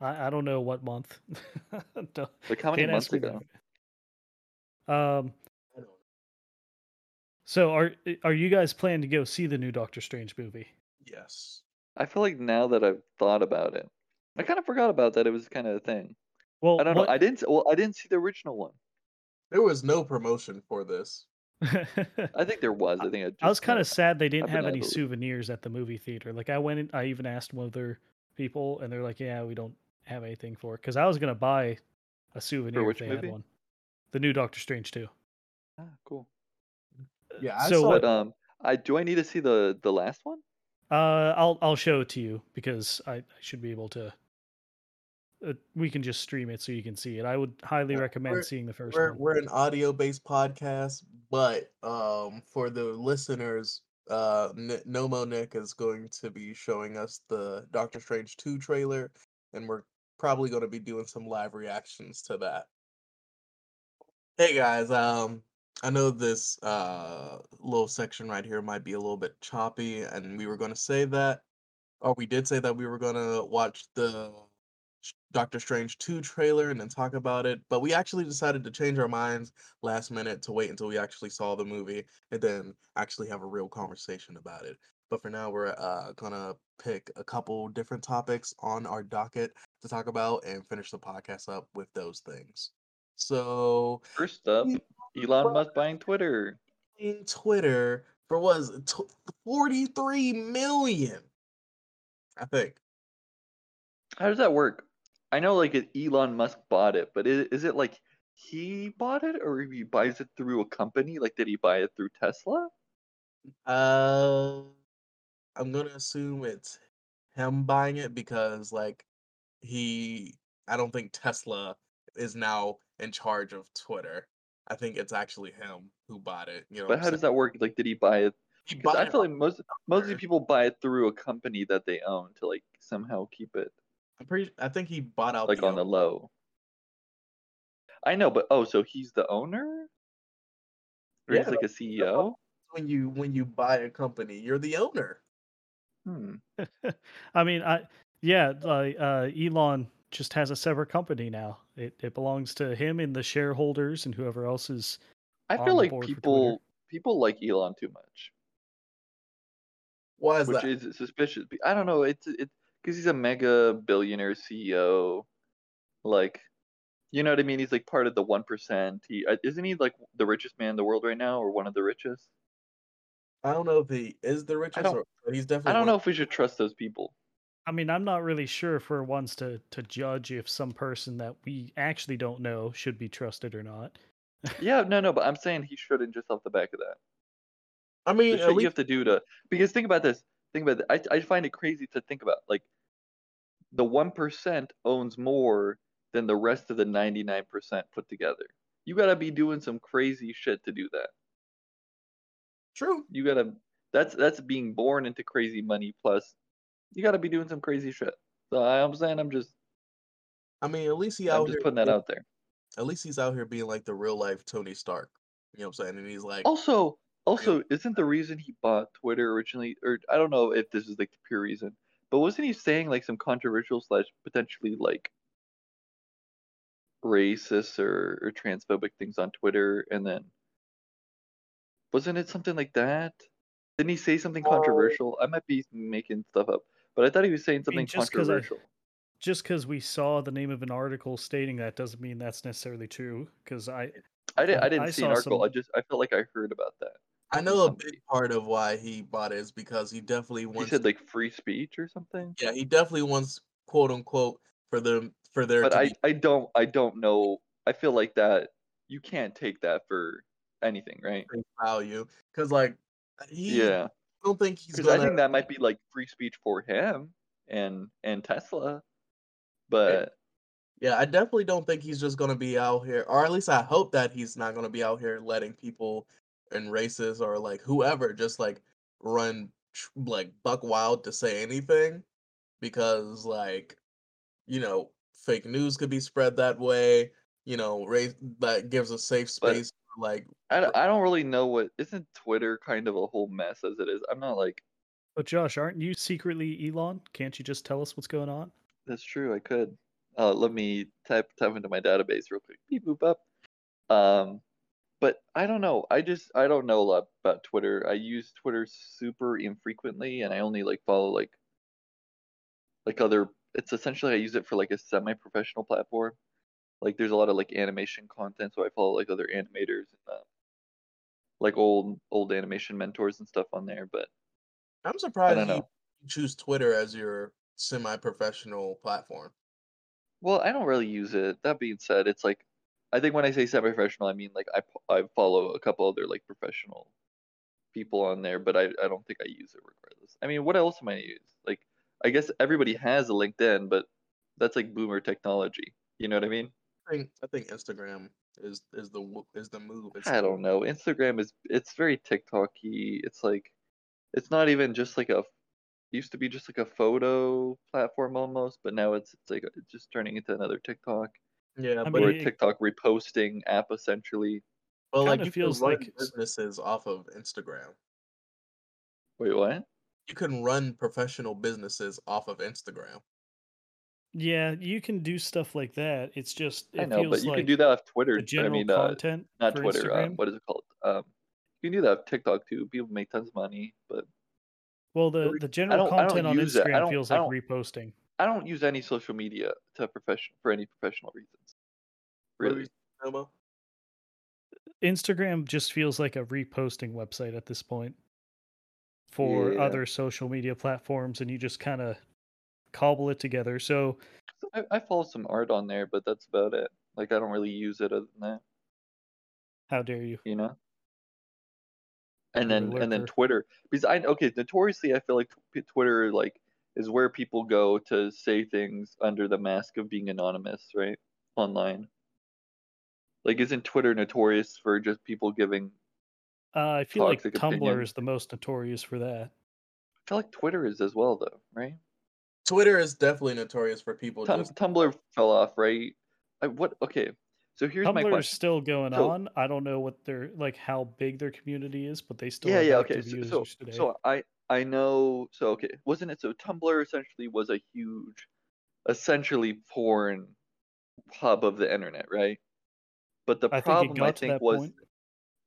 I, I don't know what month. Don't- Like how many can't months ago? Um I don't so are are you guys planning to go see the new Doctor Strange movie? Yes. I feel like now that I've thought about it, I kind of forgot about that. It was kind of a thing. Well, I don't what, know. I didn't. Well, I didn't see the original one. There was no promotion for this. I think there was. I think it just I was kind kinda- of sad they didn't have any of souvenirs at the movie theater. Like I went in, I even asked one of their people, and they're like, "Yeah, we don't have anything for it." Because I was gonna buy a souvenir which if they movie? had one. The new Doctor Strange too. Ah, cool. Yeah, I so saw what? But um, I do I need to see the the last one? Uh, I'll I'll show it to you because I, I should be able to. Uh, we can just stream it so you can see it. I would highly Yeah, recommend seeing the 1st we're one. we're an audio based podcast, but um for the listeners, uh N- Nomo Nick is going to be showing us the Doctor Strange 2 trailer and we're probably going to be doing some live reactions to that. Hey guys, um I know this uh little section right here might be a little bit choppy and we were going to say that or we did say that we were going to watch the Doctor Strange 2 trailer and then talk about it, but we actually decided to change our minds last minute to wait until we actually saw the movie and then actually have a real conversation about it. But for now, we're uh, gonna pick a couple different topics on our docket to talk about and finish the podcast up with those things. So, First up, Elon Musk buying Twitter. in Twitter for was it, 43 million, I think. How does that work? I know like Elon Musk bought it, but is, is it like he bought it or he buys it through a company? Like did he buy it through Tesla? Uh, I'm gonna assume it's him buying it because like he I don't think Tesla is now in charge of Twitter. I think it's actually him who bought it. You know, But how saying? does that work? Like did he buy it he Because I feel off- like most mostly people buy it through a company that they own to like somehow keep it I'm pretty. I think he bought out like the on the low. I know, but oh, so he's the owner? Or he's like a CEO? when you when you buy a company, you're the owner. Hmm. I mean, I yeah, like uh, Elon just has a separate company now. It it belongs to him and the shareholders and whoever else is. I on feel the like board people people like Elon too much, Why is which that? is suspicious. I don't know. It's it because he's a mega billionaire CEO. Like, you know what I mean? He's like part of the one percent. He uh, isn't he like the richest man in the world right now, or one of the richest? I don't know if he is the richest, don't- or but he's definitely. I don't know if we should trust those people. I mean, I'm not really sure if we're ones to to judge if some person that we actually don't know should be trusted or not. Yeah, no, no, but I'm saying he shouldn't just off the back of that. I the mean, shit at you have to do to because think about this think about it. I, I find it crazy to think about like the 1% owns more than the rest of the 99% put together you gotta be doing some crazy shit to do that true. you gotta that's that's being born into crazy money plus you gotta be doing some crazy shit so i'm saying i'm just I mean, at least he i'm out just here. putting that out there At least he's out here being like the real life Tony Stark. You know what I'm saying? And he's like, Also, also, isn't the reason he bought Twitter originally, or I don't know if this is like the pure reason, but wasn't he saying like some controversial slash potentially like racist or, or transphobic things on Twitter, and then wasn't it something like that? Didn't he say something controversial? I might be making stuff up, but I thought he was saying mean, something just 'cause I- controversial. Just because we saw the name of an article stating that doesn't mean that's necessarily true. Because I I didn't. I I didn't see an article. some- I just. I felt like I heard about that. I know a big part of why he bought it is because he definitely He wants. said like free speech or something. yeah, he definitely wants quote unquote for them for their. but to I, be I don't I don't know. I feel like that you can't take that for anything, right? value because like he Yeah, I don't think he's because gonna I think that might be like free speech for him and and Tesla, but Yeah, I definitely don't think he's just gonna be out here, or at least I hope that he's not gonna be out here letting people and races or like whoever just like run like buck wild to say anything, because like you know fake news could be spread that way. You know, race that gives a safe space. For, like I, don't- I don't really know what isn't Twitter kind of a whole mess as it is. I'm not like but Josh, aren't you secretly Elon? Can't you just tell us what's going on? that's true. I could. Uh, let me type type into my database real quick. Beep boop up. Um, but I don't know. I just I don't know a lot about Twitter. I use Twitter super infrequently, and I only like follow like like other. It's essentially I use it for like a semi-professional platform. Like there's a lot of like animation content, so I follow like other animators and uh, like old old animation mentors and stuff on there. But I'm surprised you know. choose Twitter as your semi-professional platform. Well, I don't really use it. That being said, it's like I think when I say semi-professional, I mean like i, I follow a couple other like professional people on there, but I I don't think I use it regardless. I mean, what else am I gonna use? Like I guess everybody has a LinkedIn, but that's like boomer technology. You know what I mean? I think I think Instagram is is the w- is the move. It's I don't know. Instagram is it's very TikTok-y. It's like it's not even just like a used to be just like a photo platform almost, but now it's it's like uh, it's just turning into another TikTok. Yeah, I but or mean, a it- TikTok reposting app essentially. Well, like kinda you feels can run like- businesses off of Instagram. Wait, what? You can run professional businesses off of Instagram. Yeah, you can do stuff like that. It's just it I know, feels but you like can do that off Twitter. I general mean, uh, content not Twitter. Uh, what is it called? Um, you can do that off TikTok too. People make tons of money, but well, the the general don't- I don't content on it. Instagram feels like reposting. I don't use any social media to profession for any professional reasons. Really, you saying, Elmo? Instagram just feels like a reposting website at this point for Yeah. other social media platforms, and you just kind of cobble it together. So I, I follow some art on there, but that's about it. Like I don't really use it other than that, how dare you? you know. And then and then. Twitter because I okay notoriously I feel like Twitter like is where people go to say things under the mask of being anonymous, right? Online. Like isn't Twitter notorious for just people giving Uh, I feel like Tumblr opinion. is the most notorious for that. I feel like Twitter is as well, though, right? Twitter is definitely notorious for people Tum- just Tumblr fell off, right? I, what? Okay, so here's my Tumblr is question. still going So- on. I don't know what their like how big their community is, but they still yeah, have yeah, okay. So, so, so I I know. So okay, wasn't it? So Tumblr essentially was a huge, essentially porn hub of the internet, right? But the I think problem got I think was point.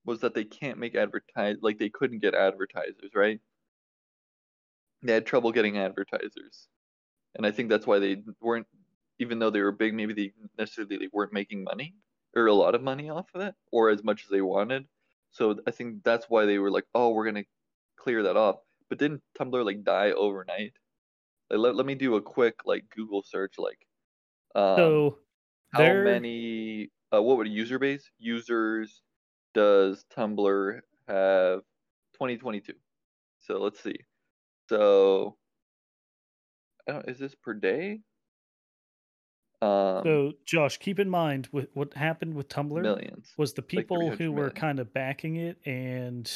was that they can't make advertise like they couldn't get advertisers, right? They had trouble getting advertisers, and I think that's why they weren't. Even though they were big, maybe they necessarily they weren't making money or a lot of money off of it, or as much as they wanted. So I think that's why they were like, "Oh, we're gonna clear that off." But didn't Tumblr like die overnight? Like, let, let me do a quick like Google search, like, um, so how they're many? Uh, what would a user base? Users does Tumblr have? 2022. So let's see. So. Is this per day? Um, so Josh, keep in mind with what happened with Tumblr millions. was the people 300 who were million. kind of backing it and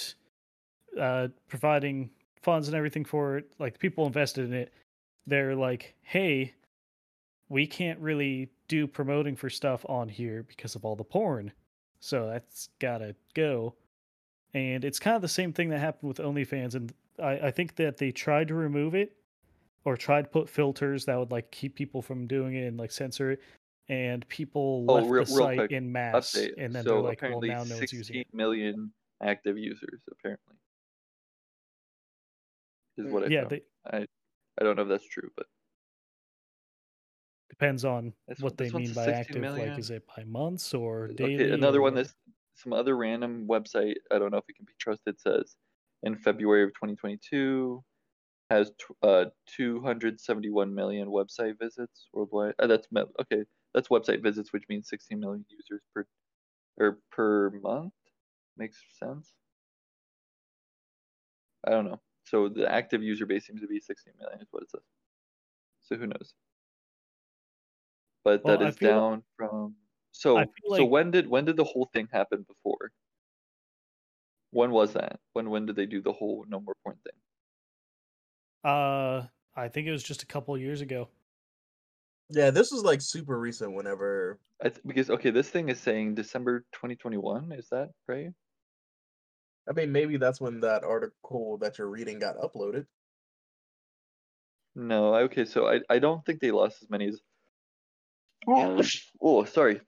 uh, providing funds and everything for it. Like the people invested in it, they're like, "Hey, we can't really do promoting for stuff on here because of all the porn, so that's gotta go." And it's kind of the same thing that happened with OnlyFans, and I, I think that they tried to remove it or tried to put filters that would like keep people from doing it and like censor it, and people Oh, left real, the site quick in mass, update. and then so they're like, "Well, now no one's using 16 it." million active users. Apparently, is what I Yeah, they, I I don't know if that's true, but depends on this what they mean by 16 active. Like, is it by months or Okay, another or one. This some other random website. I don't know if it can be trusted. Says in February of 2022 has uh 271 million website visits worldwide. Uh, that's okay. That's website visits, which means 16 million users per or per month. Makes sense. I don't know. So the active user base seems to be 16 million, is what it says. So who knows? But Well, that is feel like- down from. So feel so when did when did the whole thing happen before? When was that? When when did they do the whole no more porn thing? Uh, I think it was just a couple years ago. Yeah, this was like super recent. Whenever I th- because okay, this thing is saying December 2021. Is that right? I mean, maybe that's when that article that you're reading got uploaded. No. Okay, so I I don't think they lost as many as. Oh, sorry.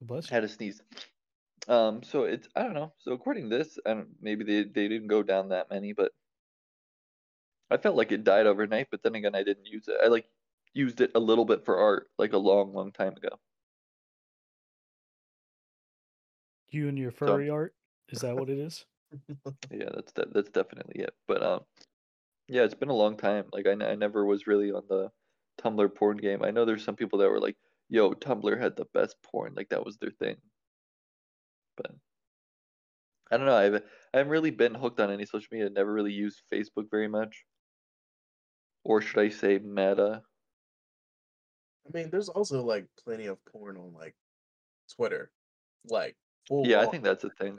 Bless had a sneeze. Um, so it's I don't know. So according to this, I don't maybe they they didn't go down that many, but I felt like it died overnight. But then again, I didn't use it. I like used it a little bit for art, like a long, long time ago. you and your So furry art. Is that what it is? yeah, that's de- that's definitely it. But um, yeah, it's been a long time. Like I, n- I never was really on the Tumblr porn game. I know there's some people that were like, "Yo, Tumblr had the best porn," like that was their thing. But I don't know. I've I haven't really been hooked on any social media. Never really used Facebook very much, or should I say Meta? I mean, there's also like plenty of porn on like Twitter, like full. Yeah, I think that's a thing.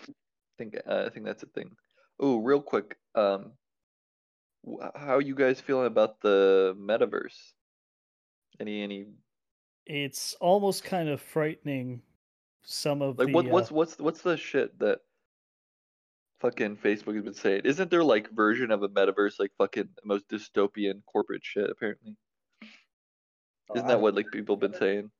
I think uh, I think that's a thing. Oh, real quick, um, wh- how are you guys feeling about the metaverse? Any any It's almost kind of frightening. Some of like the what uh, what's what's what's the shit that fucking Facebook has been saying? Isn't there like version of a metaverse like fucking the most dystopian corporate shit apparently? Oh, Isn't that don't what like know. people been saying?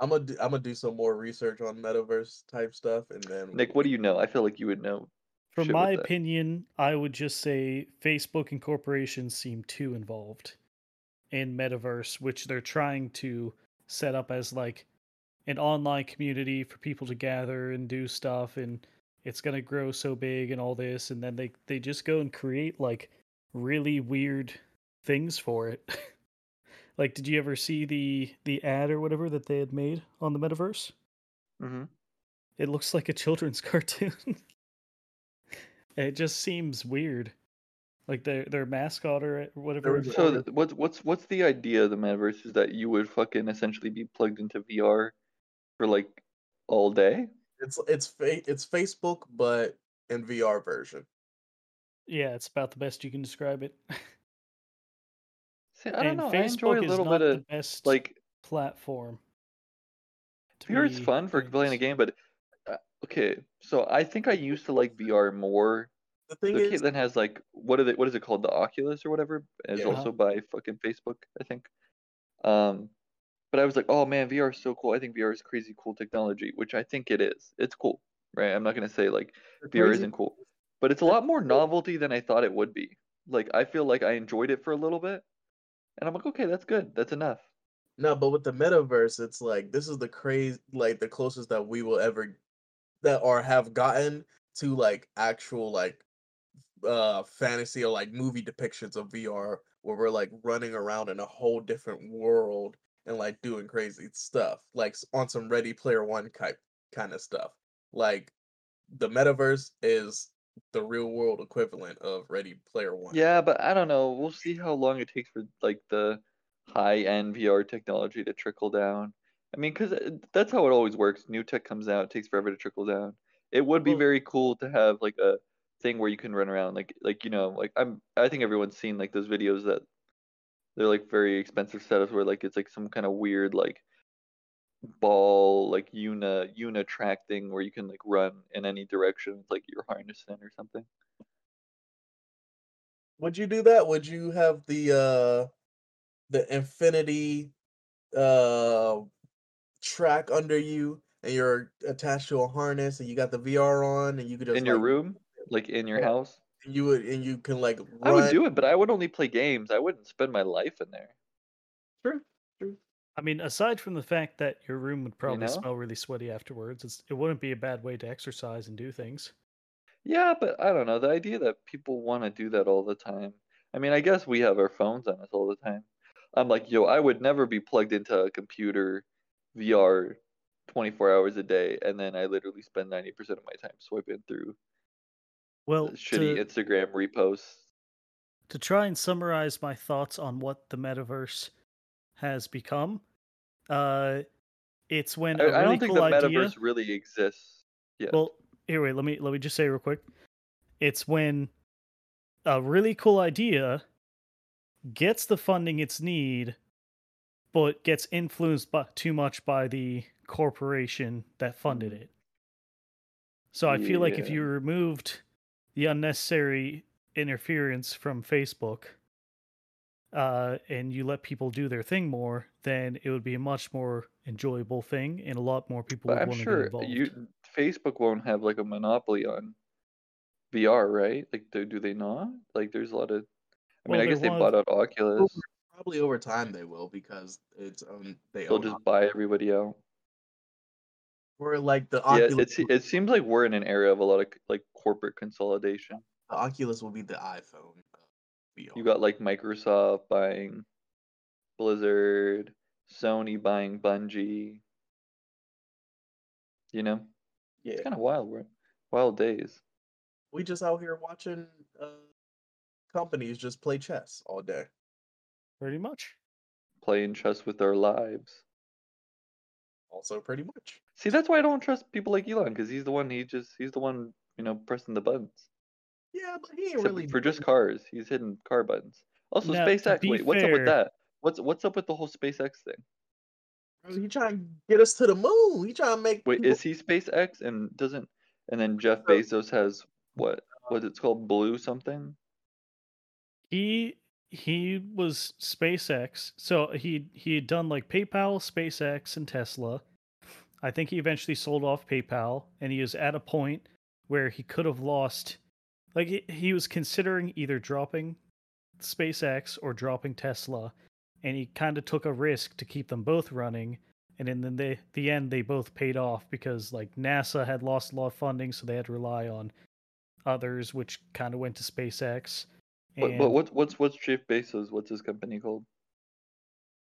I'm gonna do, I'm gonna do some more research on metaverse type stuff, and then Nick, what do you know? I feel like you would know From my opinion, I would just say Facebook and corporations seem too involved in metaverse, which they're trying to set up as like an online community for people to gather and do stuff and it's going to grow so big and all this and then they they just go and create like really weird things for it. like did you ever see the the ad or whatever that they had made on the metaverse? hmm It looks like a children's cartoon. it just seems weird. Like their their mascot or whatever. So what's what's what's the idea of the metaverse? Is that you would fucking essentially be plugged into VR for like all day? It's it's fa- it's Facebook, but in VR version. Yeah, it's about the best you can describe it. See, I don't and know. I Facebook enjoy a is little not bit the of best like platform. to VR is be fun for doing playing a game, but uh, okay. So I think I used to like VR more. The So thing is, Caitlin has like what are they? What is it called? The Oculus or whatever is Yeah. also by fucking Facebook, I think. Um, but I was like, oh man, VR is so cool. I think VR is crazy cool technology, which I think it is. It's cool, right? I'm not gonna say like the VR crazy- isn't cool, but it's a lot more novelty than I thought it would be. Like I feel like I enjoyed it for a little bit, and I'm like, okay, that's good. That's enough. No, but with the metaverse, it's like this is the crazy, like the closest that we will ever that or have gotten to like actual like uh fantasy or like movie depictions of VR where we're like running around in a whole different world and like doing crazy stuff, like on some Ready Player One type kind of stuff. Like the metaverse is the real world equivalent of Ready Player One. Yeah, but I don't know. We'll see how long it takes for like the high-end VR technology to trickle down. I mean, because uh, that's how it always works. New tech comes out, it takes forever to trickle down. It would be very cool to have like a thing where you can run around, like like you know, like I'm I think everyone's seen like those videos that they're like very expensive setups where like it's like some kind of weird like ball like una una track thing where you can like run in any direction. It's like you're harnessed in or something. Would you do that? Would you have the uh the infinity uh track under you and you're attached to a harness and you got the VR on and you could just in your like, room, like in your Yeah. house. And you would and you can like run I would do it, but I would only play games. I wouldn't spend my life in there. True, true. I mean, aside from the fact that your room would probably know? smell really sweaty afterwards, it's, it wouldn't be a bad way to exercise and do things. Yeah, but I don't know. The idea that people want to do that all the time. I mean, I guess we have our phones on us all the time. I'm like, yo, I would never be plugged into a computer VR 24 hours a day, and then I literally spend 90% of my time swiping through Well, shitty to, Instagram reposts. to try and summarize my thoughts on what the metaverse has become, uh, it's when I a I don't think the idea. metaverse really exists yet. Well, here, wait. Let me let me just say real quick. It's when a really cool idea gets the funding it's need, but gets influenced by, too much by the corporation that funded Mm. it. So I feel like if you removed the unnecessary interference from Facebook, uh, and you let people do their thing more, then it would be a much more enjoyable thing, and a lot more people But would I'm want to get sure involved. you Facebook won't have like a monopoly on VR, right? Like, do, do they not? Like, there's a lot of. I mean, I guess they bought out Oculus. Probably over time they will because it's um they They'll own just Oc- buy everybody out. Or like the Yeah, Oculus. it's it seems like we're in an era of a lot of like corporate consolidation. the Oculus will be the iPhone. VR. You got like Microsoft buying Blizzard, Sony buying Bungie. You know, yeah. it's kind of wild. We're wild days. We just out here watching uh companies just play chess all day. Pretty much. Playing chess with our lives. Also, pretty much. See, that's why I don't trust people like Elon because he's the one. He just he's the one you know pressing the buttons. Yeah, but he ain't Except really for just cars. He's hitting car buttons. Also, Now, SpaceX. be Wait, what's up with that? What's what's up with the whole SpaceX thing? Bro, He trying to get us to the moon. He trying to make. Wait, people- is he SpaceX and doesn't? And then Jeff Bezos has what? What it's called? Blue something? He he was SpaceX. So he he had done like PayPal, SpaceX, and Tesla. I think he eventually sold off PayPal, and he was at a point where he could have lost. Like he, he was considering either dropping SpaceX or dropping Tesla, and he kind of took a risk to keep them both running. And in the, the the end, they both paid off because like NASA had lost a lot of funding, so they had to rely on others, which kind of went to SpaceX. But, And but what's what's what's Jeff Bezos? What's his company called?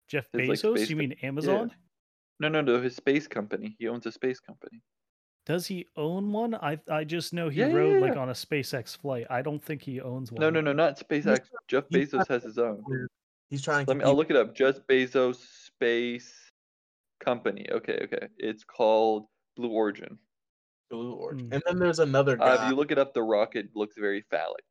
Jeff his, like, Bezos? space you co- mean Amazon? No, no, no. His space company. He owns a space company. Does he own one? I I just know he Yeah, yeah, rode like on a SpaceX flight. I don't think he owns one. No, no, no, not SpaceX. Jeff Bezos has his own. He's trying. Let me. I'll look it up. Jeff Bezos Space Company. Okay, okay. It's called Blue Origin. Blue Origin. Hmm. And then there's another Uh, guy. if you look it up, the rocket looks very phallic.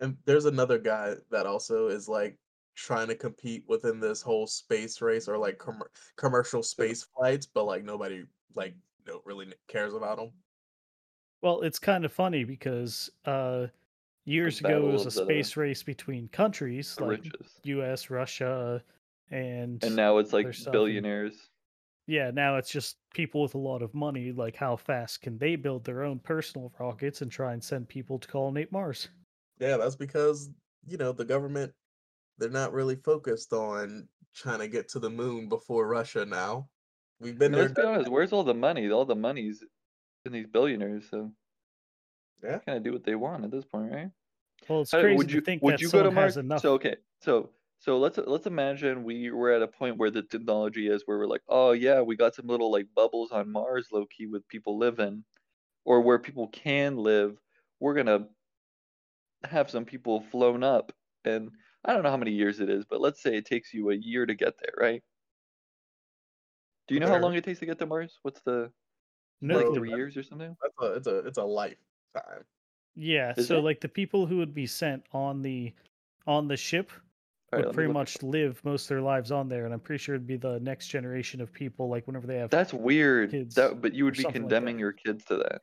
And there's another guy that also is like trying to compete within this whole space race or like com- commercial space flights, but like nobody like no really cares about him. Well, it's kind of funny because uh, years ago it was a of the- space race between countries like riches. U.S., Russia, and And now it's like stuff billionaires. yeah, now it's just people with a lot of money. Like, how fast can they build their own personal rockets and try and send people to colonate Mars? Yeah, that's because you know the government they're not really focused on trying to get to the moon before Russia now. We've I been mean, there. let's be honest. Where's all the money? All the money's in these billionaires. So Yeah. kind of do what they want at this point, right? Well, it's How- crazy would you to think would that you go to Mars? has enough. So okay, so so let's let's imagine we were at a point where the technology is where we're like, oh yeah, we got some little like bubbles on Mars, low key, with people living, or where people can live. We're gonna have some people flown up, and I don't know how many years it is, but let's say it takes you a year to get there, right? Do you know how long it takes to get to Mars? What's the no, like three years or something? That's a it's a it's a lifetime. yeah. Is So, it? like the people who would be sent on the on the ship All right, would let pretty much live most of their lives on there, and I'm pretty sure it'd be the next generation of people. Like whenever they have That's weird. kids That, but you would be something like condemning your kids to that.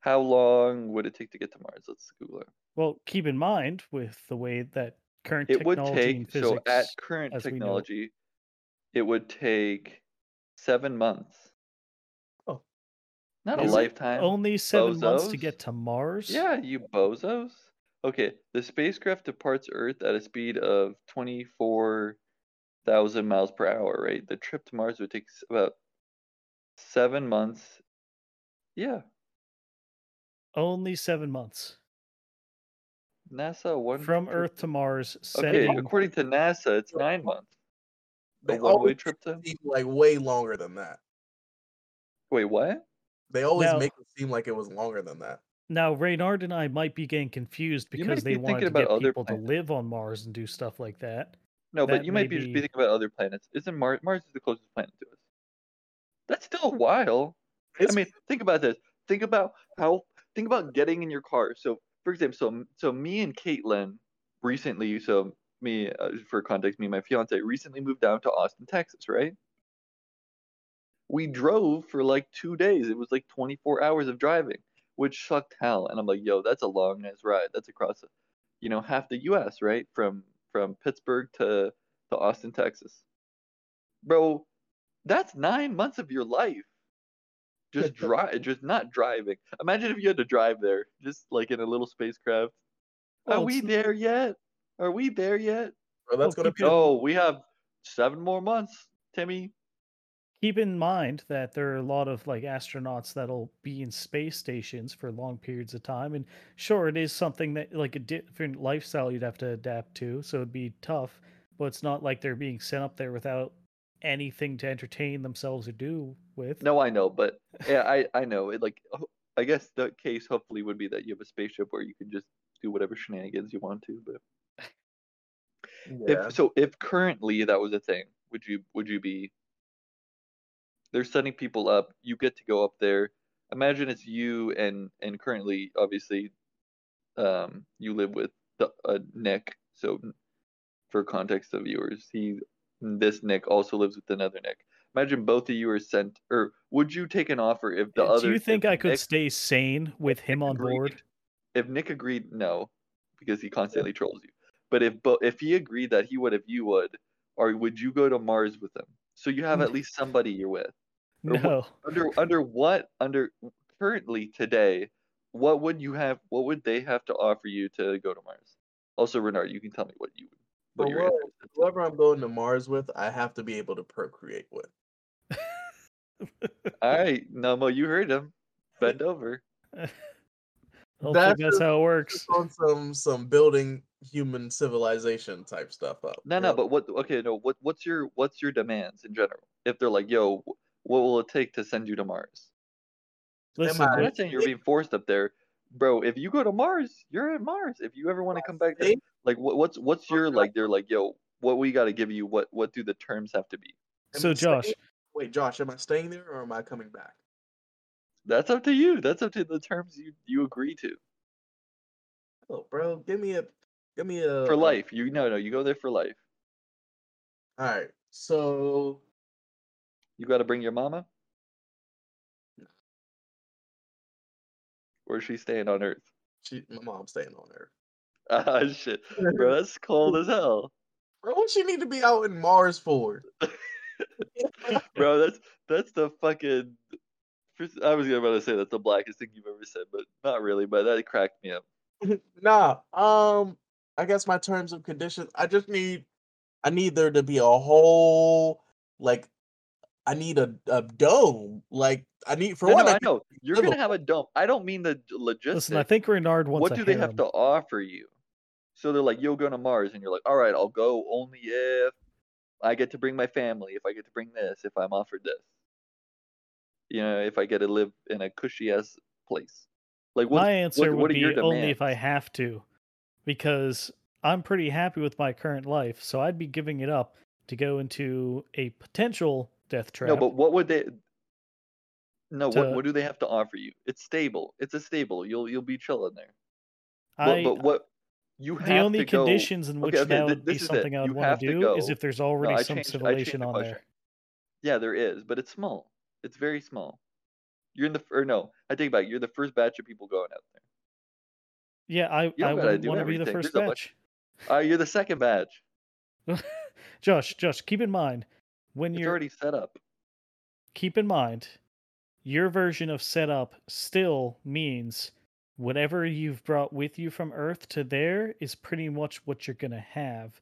How long would it take to get to Mars? Let's Google it. Well, keep in mind with the way that current It would technology and take so physics. at current as we know it. technology, it would take seven months. Oh. Not a Is it lifetime. only seven months to get to Mars. Yeah, you bozos. Okay, the spacecraft departs Earth at a speed of 24,000 miles per hour, right? The trip to Mars would take about seven months. Yeah, Only seven months NASA one from trip- Earth to Mars. Okay, Sending, according to NASA, it's nine months. A They one-way always trip to. seem like way longer than that. Wait, what? They always Now- make it seem like it was longer than that. now, Reynard and I might be getting confused You might because they be wanted thinking to about get other people to live on Mars and do stuff like that. No, but That you may might be just be- be thinking about other planets. Isn't Mars? Mars is the closest planet to us. That's still hmm. a while. It's, I mean, think about this. Think about how. Think about getting in your car. So, for example, so so me and Caitlin recently. So me, uh, for context, me and my fiance recently moved down to Austin, Texas. Right. We drove for like two days. It was like 24 hours of driving, which sucked hell. And I'm like, yo, that's a long ass ride. That's across, you know, half the U.S. Right from from Pittsburgh to to Austin, Texas. Bro, that's nine months of your life just drive just not driving. Imagine if you had to drive there just like in a little spacecraft. Oh, are Well, we there yet? Are we there yet? Bro, that's well, gonna be oh we have seven more months timmy. Keep in mind that there are a lot of like astronauts that'll be in space stations for long periods of time, and sure, it is something that like a different lifestyle you'd have to adapt to, so it'd be tough. But it's not like they're being sent up there without anything to entertain themselves or do with. no i know but yeah i i know it like i guess the case hopefully would be that you have a spaceship where you can just do whatever shenanigans you want to but yeah. if so if currently that was a thing would you would you be they're setting people up you get to go up there imagine it's you and and currently obviously um you live with the, uh, nick so for context of viewers he this nick also lives with another nick imagine both of you are sent or would you take an offer if the Uh, other do you think if I could Nick- stay sane with him on agreed- board? if Nick agreed, no, because he constantly trolls you. But if but if he agreed that he would, if you would, or would you go to Mars with him? So you have at least somebody you're with. Or what- No. Under under what under currently today, what would you have? What would they have to offer you to go to Mars? Also, Reynard, you can tell me what you would. What But your what- answer is. Whoever I'm going to Mars with, I have to be able to procreate with. All right, Nomo, you heard him. Bend over. Hopefully That's that's how it works. On some some building human civilization type stuff up. No, no, know? but what? Okay, no. What? What's your What's your demands in general? If they're like, yo, what will it take to send you to Mars? Listen, I- I'm not saying you're being forced up there, bro. If you go to Mars, you're at Mars. If you ever want to come back, there, like, what, what's What's your like? They're like, yo, what we got to give you? What What do the terms have to be? so Josh, wait, Josh, am I staying there or am I coming back? That's up to you. That's up to the terms you you agree to Oh, bro, give me a, give me a for life. You no no. You go there for life. All right, so You got to bring your mama. Where's she staying on Earth? she, my mom's staying on Earth. Ah shit, bro, that's cold as hell, Bro, what she need to be out in Mars for? bro. That's that's the fucking. first- I was about to say that's the blackest thing you've ever said, but not really. But that cracked me up. nah, um, I guess my terms of conditions. I just need, I need there to be a whole, like, I need a, a dome. Like, I need for No, one. no, I I know you're gonna have a dump. I don't mean the logistics. Listen, I think Reynard wants what a do they have to offer you? So they're like, "You'll go to Mars," and you're like, "All right, I'll go only if I get to bring my family, if I get to bring this, if I'm offered this, you know, if I get to live in a cushy ass place." Like, what? My answer what would be only if I have to, because I'm pretty happy with my current life, so I'd be giving it up to go into a potential death trap. No, but what would they? No, To- what what do they have to offer you? It's stable. It's a stable. You'll you'll be chilling there. I, but, but what you have the only to go. conditions in which okay, that would be this is it. something I would want to do is if there's already I some changed, civilization the on there. Yeah, there is, but it's small. It's very small. You're in the or no, I take it back. You're the first batch of people going out there. Yeah, I, I want to be the first There's batch. Uh, you're the second batch. Josh, Josh, keep in mind when It's you're already set up. keep in mind your version of setup still means whatever you've brought with you from Earth to there is pretty much what you're gonna have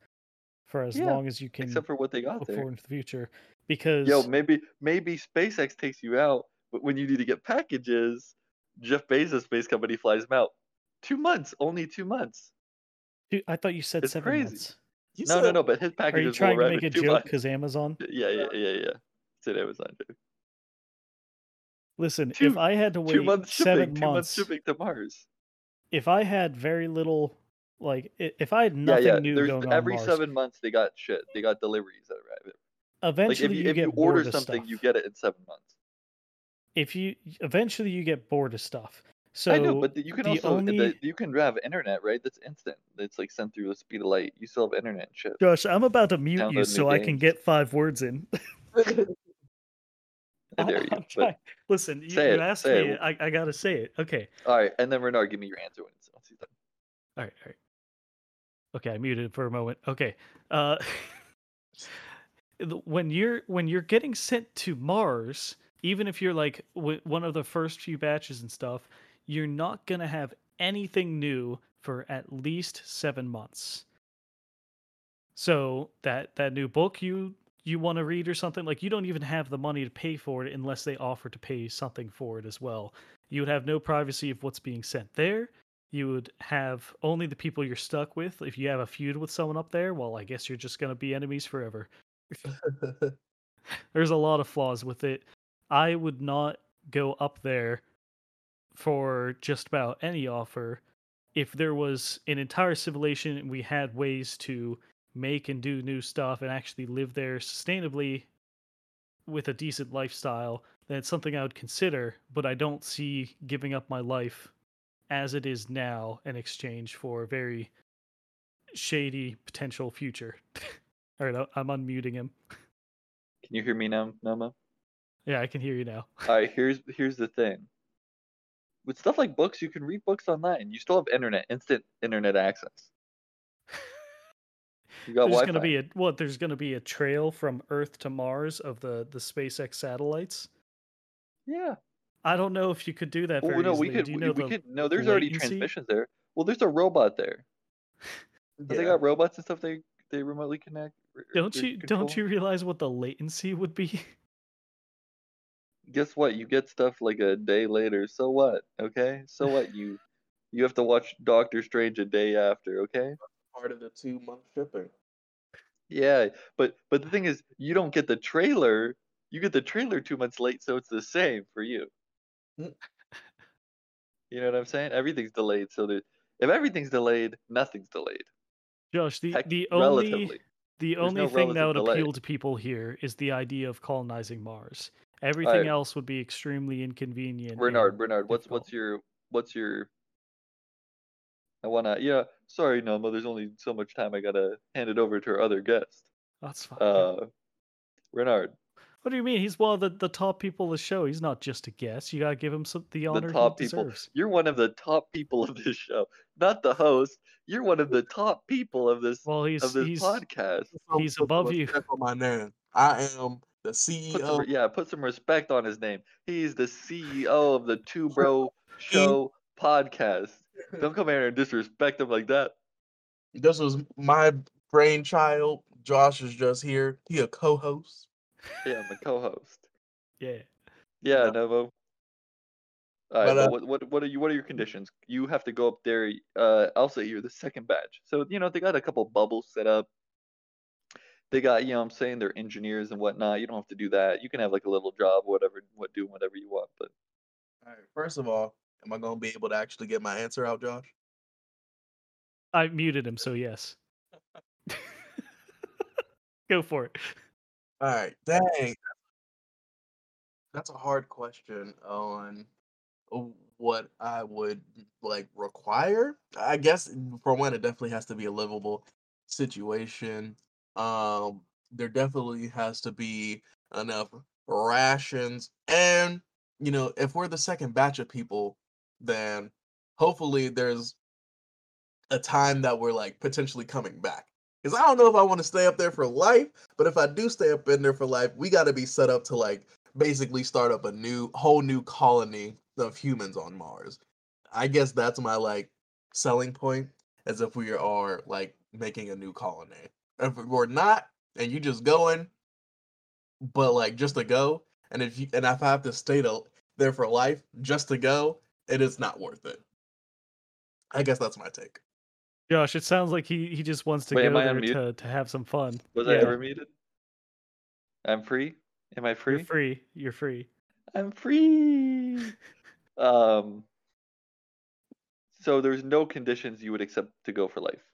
for as Yeah, long as you can Except for what they got look there. forward into the future. Because Yo, maybe maybe SpaceX takes you out, but when you need to get packages, Jeff Bezos' space company flies them out. Two months, only two months. Dude, I thought you said It's seven crazy. months. you No, no, said- no. But his packages. Are you trying to make a joke because Amazon? Yeah, yeah, yeah, yeah. It's an Amazon joke. Listen, Two- if I had to wait Two months shipping. seven Two months, months shipping to Mars. if I had very little, like, if I had nothing yeah. new There's going on every Mars, seven months they got shit. They got deliveries that arrive. Like eventually if you, you if get you order something, stuff. you get it in seven months. If you eventually you get bored of stuff. So I know, but you can the also only- the, you can have internet, right? That's instant. It's like sent through the speed of light. You still have internet and shit. Josh, I'm about to mute Download you new so I can get five words in. I dare you. But, Listen, you, you it, asked me. it. I, I gotta say it. Okay. all right, and then Reynard, give me your answer when it's once he's done. All right. All right. Okay, I muted for a moment. Okay. Uh, when you're when you're getting sent to Mars, even if you're like w- one of the first few batches and stuff, you're not gonna have anything new for at least seven months. So that that new book you you want to read or something like you don't even have the money to pay for it unless they offer to pay something for it as well. You would have no privacy of what's being sent there you would have only the people you're stuck with. If you have a feud with someone up there, well, I guess you're just going to be enemies forever. There's a lot of flaws with it. I would not go up there for just about any offer if there was an entire civilization and we had ways to make and do new stuff and actually live there sustainably with a decent lifestyle then it's something i would consider but i don't see giving up my life as it is now in exchange for a very shady potential future. All right, I'm unmuting him. Can you hear me now, Noma? Yeah, I can hear you now. All right, here's here's the thing. With stuff like books, you can read books online. You still have internet, instant internet access. There's Wi-Fi. to be a what? There's going to be a trail from Earth to Mars of the the SpaceX satellites. yeah. I don't know if you could do that Well, very no, we could. Do you we, know we the could. No, there's already transmissions there. Well, there's a robot there. But They got robots and stuff. They they remotely connect. Don't you control. don't you realize what the latency would be? Guess what? You get stuff like a day later. So what? Okay. So what? You you have to watch Doctor Strange a day after. Okay. Part of the two month shipping. Yeah, but but the thing is, you don't get the trailer. You get the trailer two months late, so it's the same for you. Mm. You know what I'm saying? Everything's delayed, so that if everything's delayed, nothing's delayed. Josh, the Heck, the only relatively. the There's only no thing that would delay. appeal to people here is the idea of colonizing Mars. Everything Alright. else would be extremely inconvenient. Bernard, and Bernard, what's difficult. what's your what's your I wanna yeah, sorry, Nama, there's only so much time I gotta hand it over to our other guest. That's fine. Uh Bernard, what do you mean? He's one of the, the top people of the show. He's not just a guest. You gotta give him some the honor the top he people. deserves. You're one of the top people of this show. Not the host. You're one of the top people of this Well, he's of this he's podcast. He's above you. respect on my name. I am the Put some, CEO. yeah, put some respect on his name. He's the CEO of the Two Bro Show podcast. Don't come here and disrespect him like that. This was my brainchild. Josh is just here. He a co-host. Yeah, I'm a co-host. yeah. Yeah, Yeah. Novo. All right, But, but uh, what what what are you what are your conditions? You have to go up there. Uh, I'll say you're the second batch. So you know they got a couple bubbles set up. They got you know what I'm saying they're engineers and whatnot. You don't have to do that. You can have like a little job, whatever, what do whatever you want. But All right. First of all, am I gonna be able to actually get my answer out, Josh? I muted him, so yes. Go for it. All right. Dang. That's a hard question on what I would like require. I guess for one, it definitely has to be a livable situation. Um, there definitely has to be enough rations, and you know, if we're the second batch of people, then hopefully there's a time that we're like potentially coming back. Because I don't know if I want to stay up there for life, but if I do stay up in there for life, we got to be set up to like basically start up a new whole new colony of humans on Mars. I guess that's my like selling point as if we are like making a new colony. If we're not and you just going but like just to go and if you and if I have to stay to, there for life just to go, it is not worth it. I guess that's my take. Josh, it sounds like he, he just wants to Wait, am go I there to, to have some fun. was I ever muted? I'm free. Am I free? You're free. You're free. I'm free. um. So there's no conditions you would accept to go for life.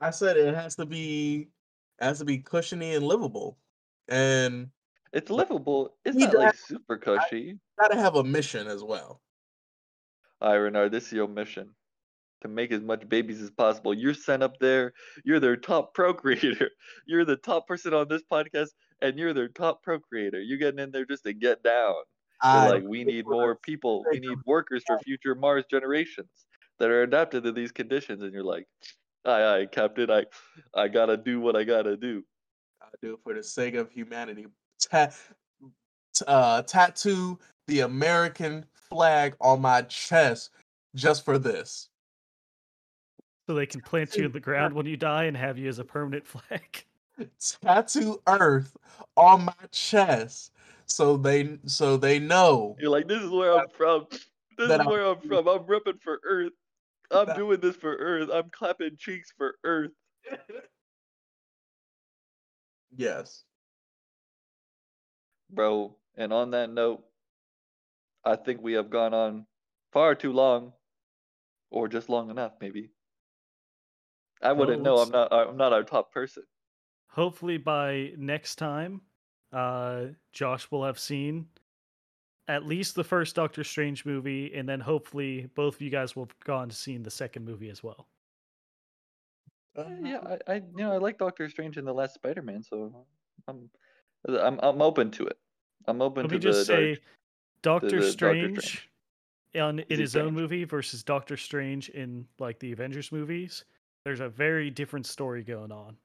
I said it has to be it has to be cushiony and livable. And It's livable. It's not like super cushy. gotta have a mission as well. All right, Reynard, this is your mission to make as much babies as possible. You're sent up there. You're their top procreator. You're the top person on this podcast, and you're their top procreator. You're getting in there just to get down. Like, we need more people. We need workers for future Mars generations that are adapted to these conditions. And you're like, aye, aye, Captain. I, I gotta do what I gotta do. I do it for the sake of humanity. Ta- t- uh, tattoo the American flag on my chest just for this. So they can plant you in the ground when you die and have you as a permanent flag. Tattoo Earth on my chest, so they so they know. You're like, this is where I'm from. This That is I'm- where I'm from. I'm repping for Earth. I'm That- doing this for Earth. I'm clapping cheeks for Earth. yes. Bro, and on that note, I think we have gone on far too long, or just long enough, maybe. I wouldn't know. I'm not. I'm not our top person. Hopefully by next time, uh, Josh will have seen at least the first Doctor Strange movie, and then hopefully both of you guys will have gone to seen the second movie as well. Uh, yeah, I, I, you know, I like Doctor Strange in the last Spider-Man, so I'm, I'm, I'm open to it. I'm open Let to me just the say, dark- Doctor the Doctor Strange, Strange. on in his own movie versus Doctor Strange in like the Avengers movies. There's a very different story going on,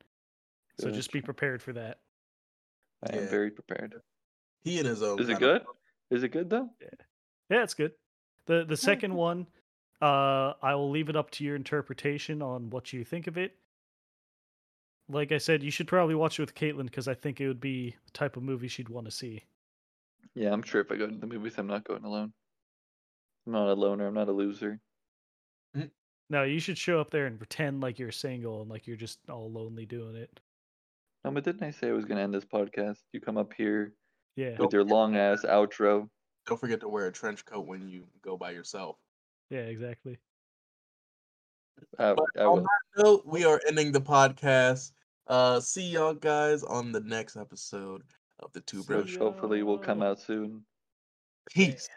so just be prepared for that. I am Yeah. very prepared. He and his own. Is it kind of- good? Is it good though? Yeah, it's good. the The second one, uh, I will leave it up to your interpretation on what you think of it. Like I said, you should probably watch it with Caitlin because I think it would be the type of movie she'd want to see. Yeah, I'm sure if I go to the movies, I'm not going alone. I'm not a loner. I'm not a loser. Mm. No, you should show up there and pretend like you're single and like you're just all lonely doing it. No, but didn't I say I was gonna end this podcast? You come up here Yeah, with your long ass outro. Don't forget to wear a trench coat when you go by yourself. yeah, exactly. I, But I on that note, we are ending the podcast. Uh, see y'all guys on the next episode of the two See bros. Which hopefully will come out soon. Peace.